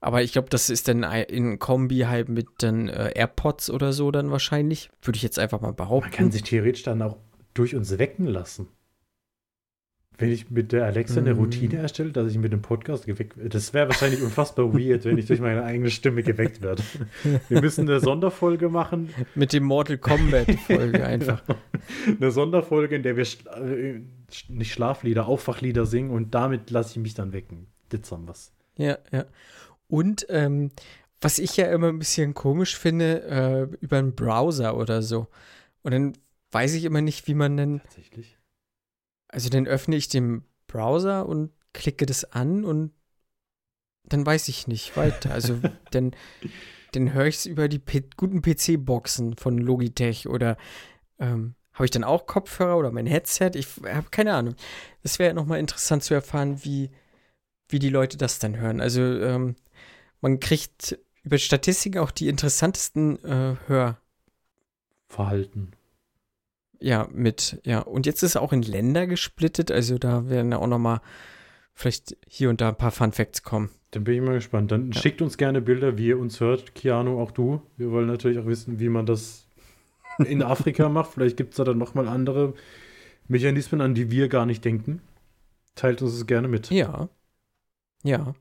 Aber ich glaube, das ist dann in Kombi halt mit dann äh, AirPods oder so dann wahrscheinlich. Würde ich jetzt einfach mal behaupten. Man kann sich theoretisch dann auch durch uns wecken lassen. Wenn ich mit der Alexa eine Mm. Routine erstelle, dass ich mit dem Podcast geweckt werde. Das wäre wahrscheinlich unfassbar weird, wenn ich durch meine eigene Stimme geweckt werde. Wir müssen eine Sonderfolge machen. mit dem Mortal Kombat Folge einfach. *laughs* Eine Sonderfolge, in der wir schla äh, nicht Schlaflieder, Aufwachlieder singen und damit lasse ich mich dann wecken. Haben wir's. Ja, ja. Und ähm, was ich ja immer ein bisschen komisch finde, äh, über einen Browser oder so. Und dann weiß ich immer nicht, wie man denn. Tatsächlich. Also dann öffne ich den Browser und klicke das an und dann weiß ich nicht weiter. Also *laughs* dann, dann höre ich es über die P guten PC-Boxen von Logitech oder ähm, habe ich dann auch Kopfhörer oder mein Headset? Ich habe keine Ahnung. Das wäre ja nochmal interessant zu erfahren, wie, wie die Leute das dann hören. Also ähm, man kriegt über Statistiken auch die interessantesten äh, Hör, Verhalten. ja, mit, ja. Und jetzt ist es auch in Länder gesplittet, also da werden ja auch nochmal vielleicht hier und da ein paar Fun Facts kommen. Dann bin ich mal gespannt. Dann Ja. schickt uns gerne Bilder, wie ihr uns hört. Keanu, auch du. Wir wollen natürlich auch wissen, wie man das in *laughs* Afrika macht. Vielleicht gibt es da dann nochmal andere Mechanismen, an die wir gar nicht denken. Teilt uns es gerne mit. Ja. Ja.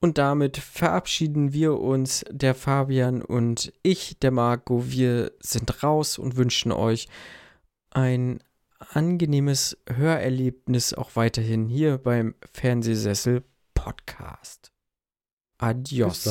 Und damit verabschieden wir uns, der Fabian und ich, der Marco. Wir sind raus und wünschen euch ein angenehmes Hörerlebnis auch weiterhin hier beim Fernsehsessel Podcast. Adios.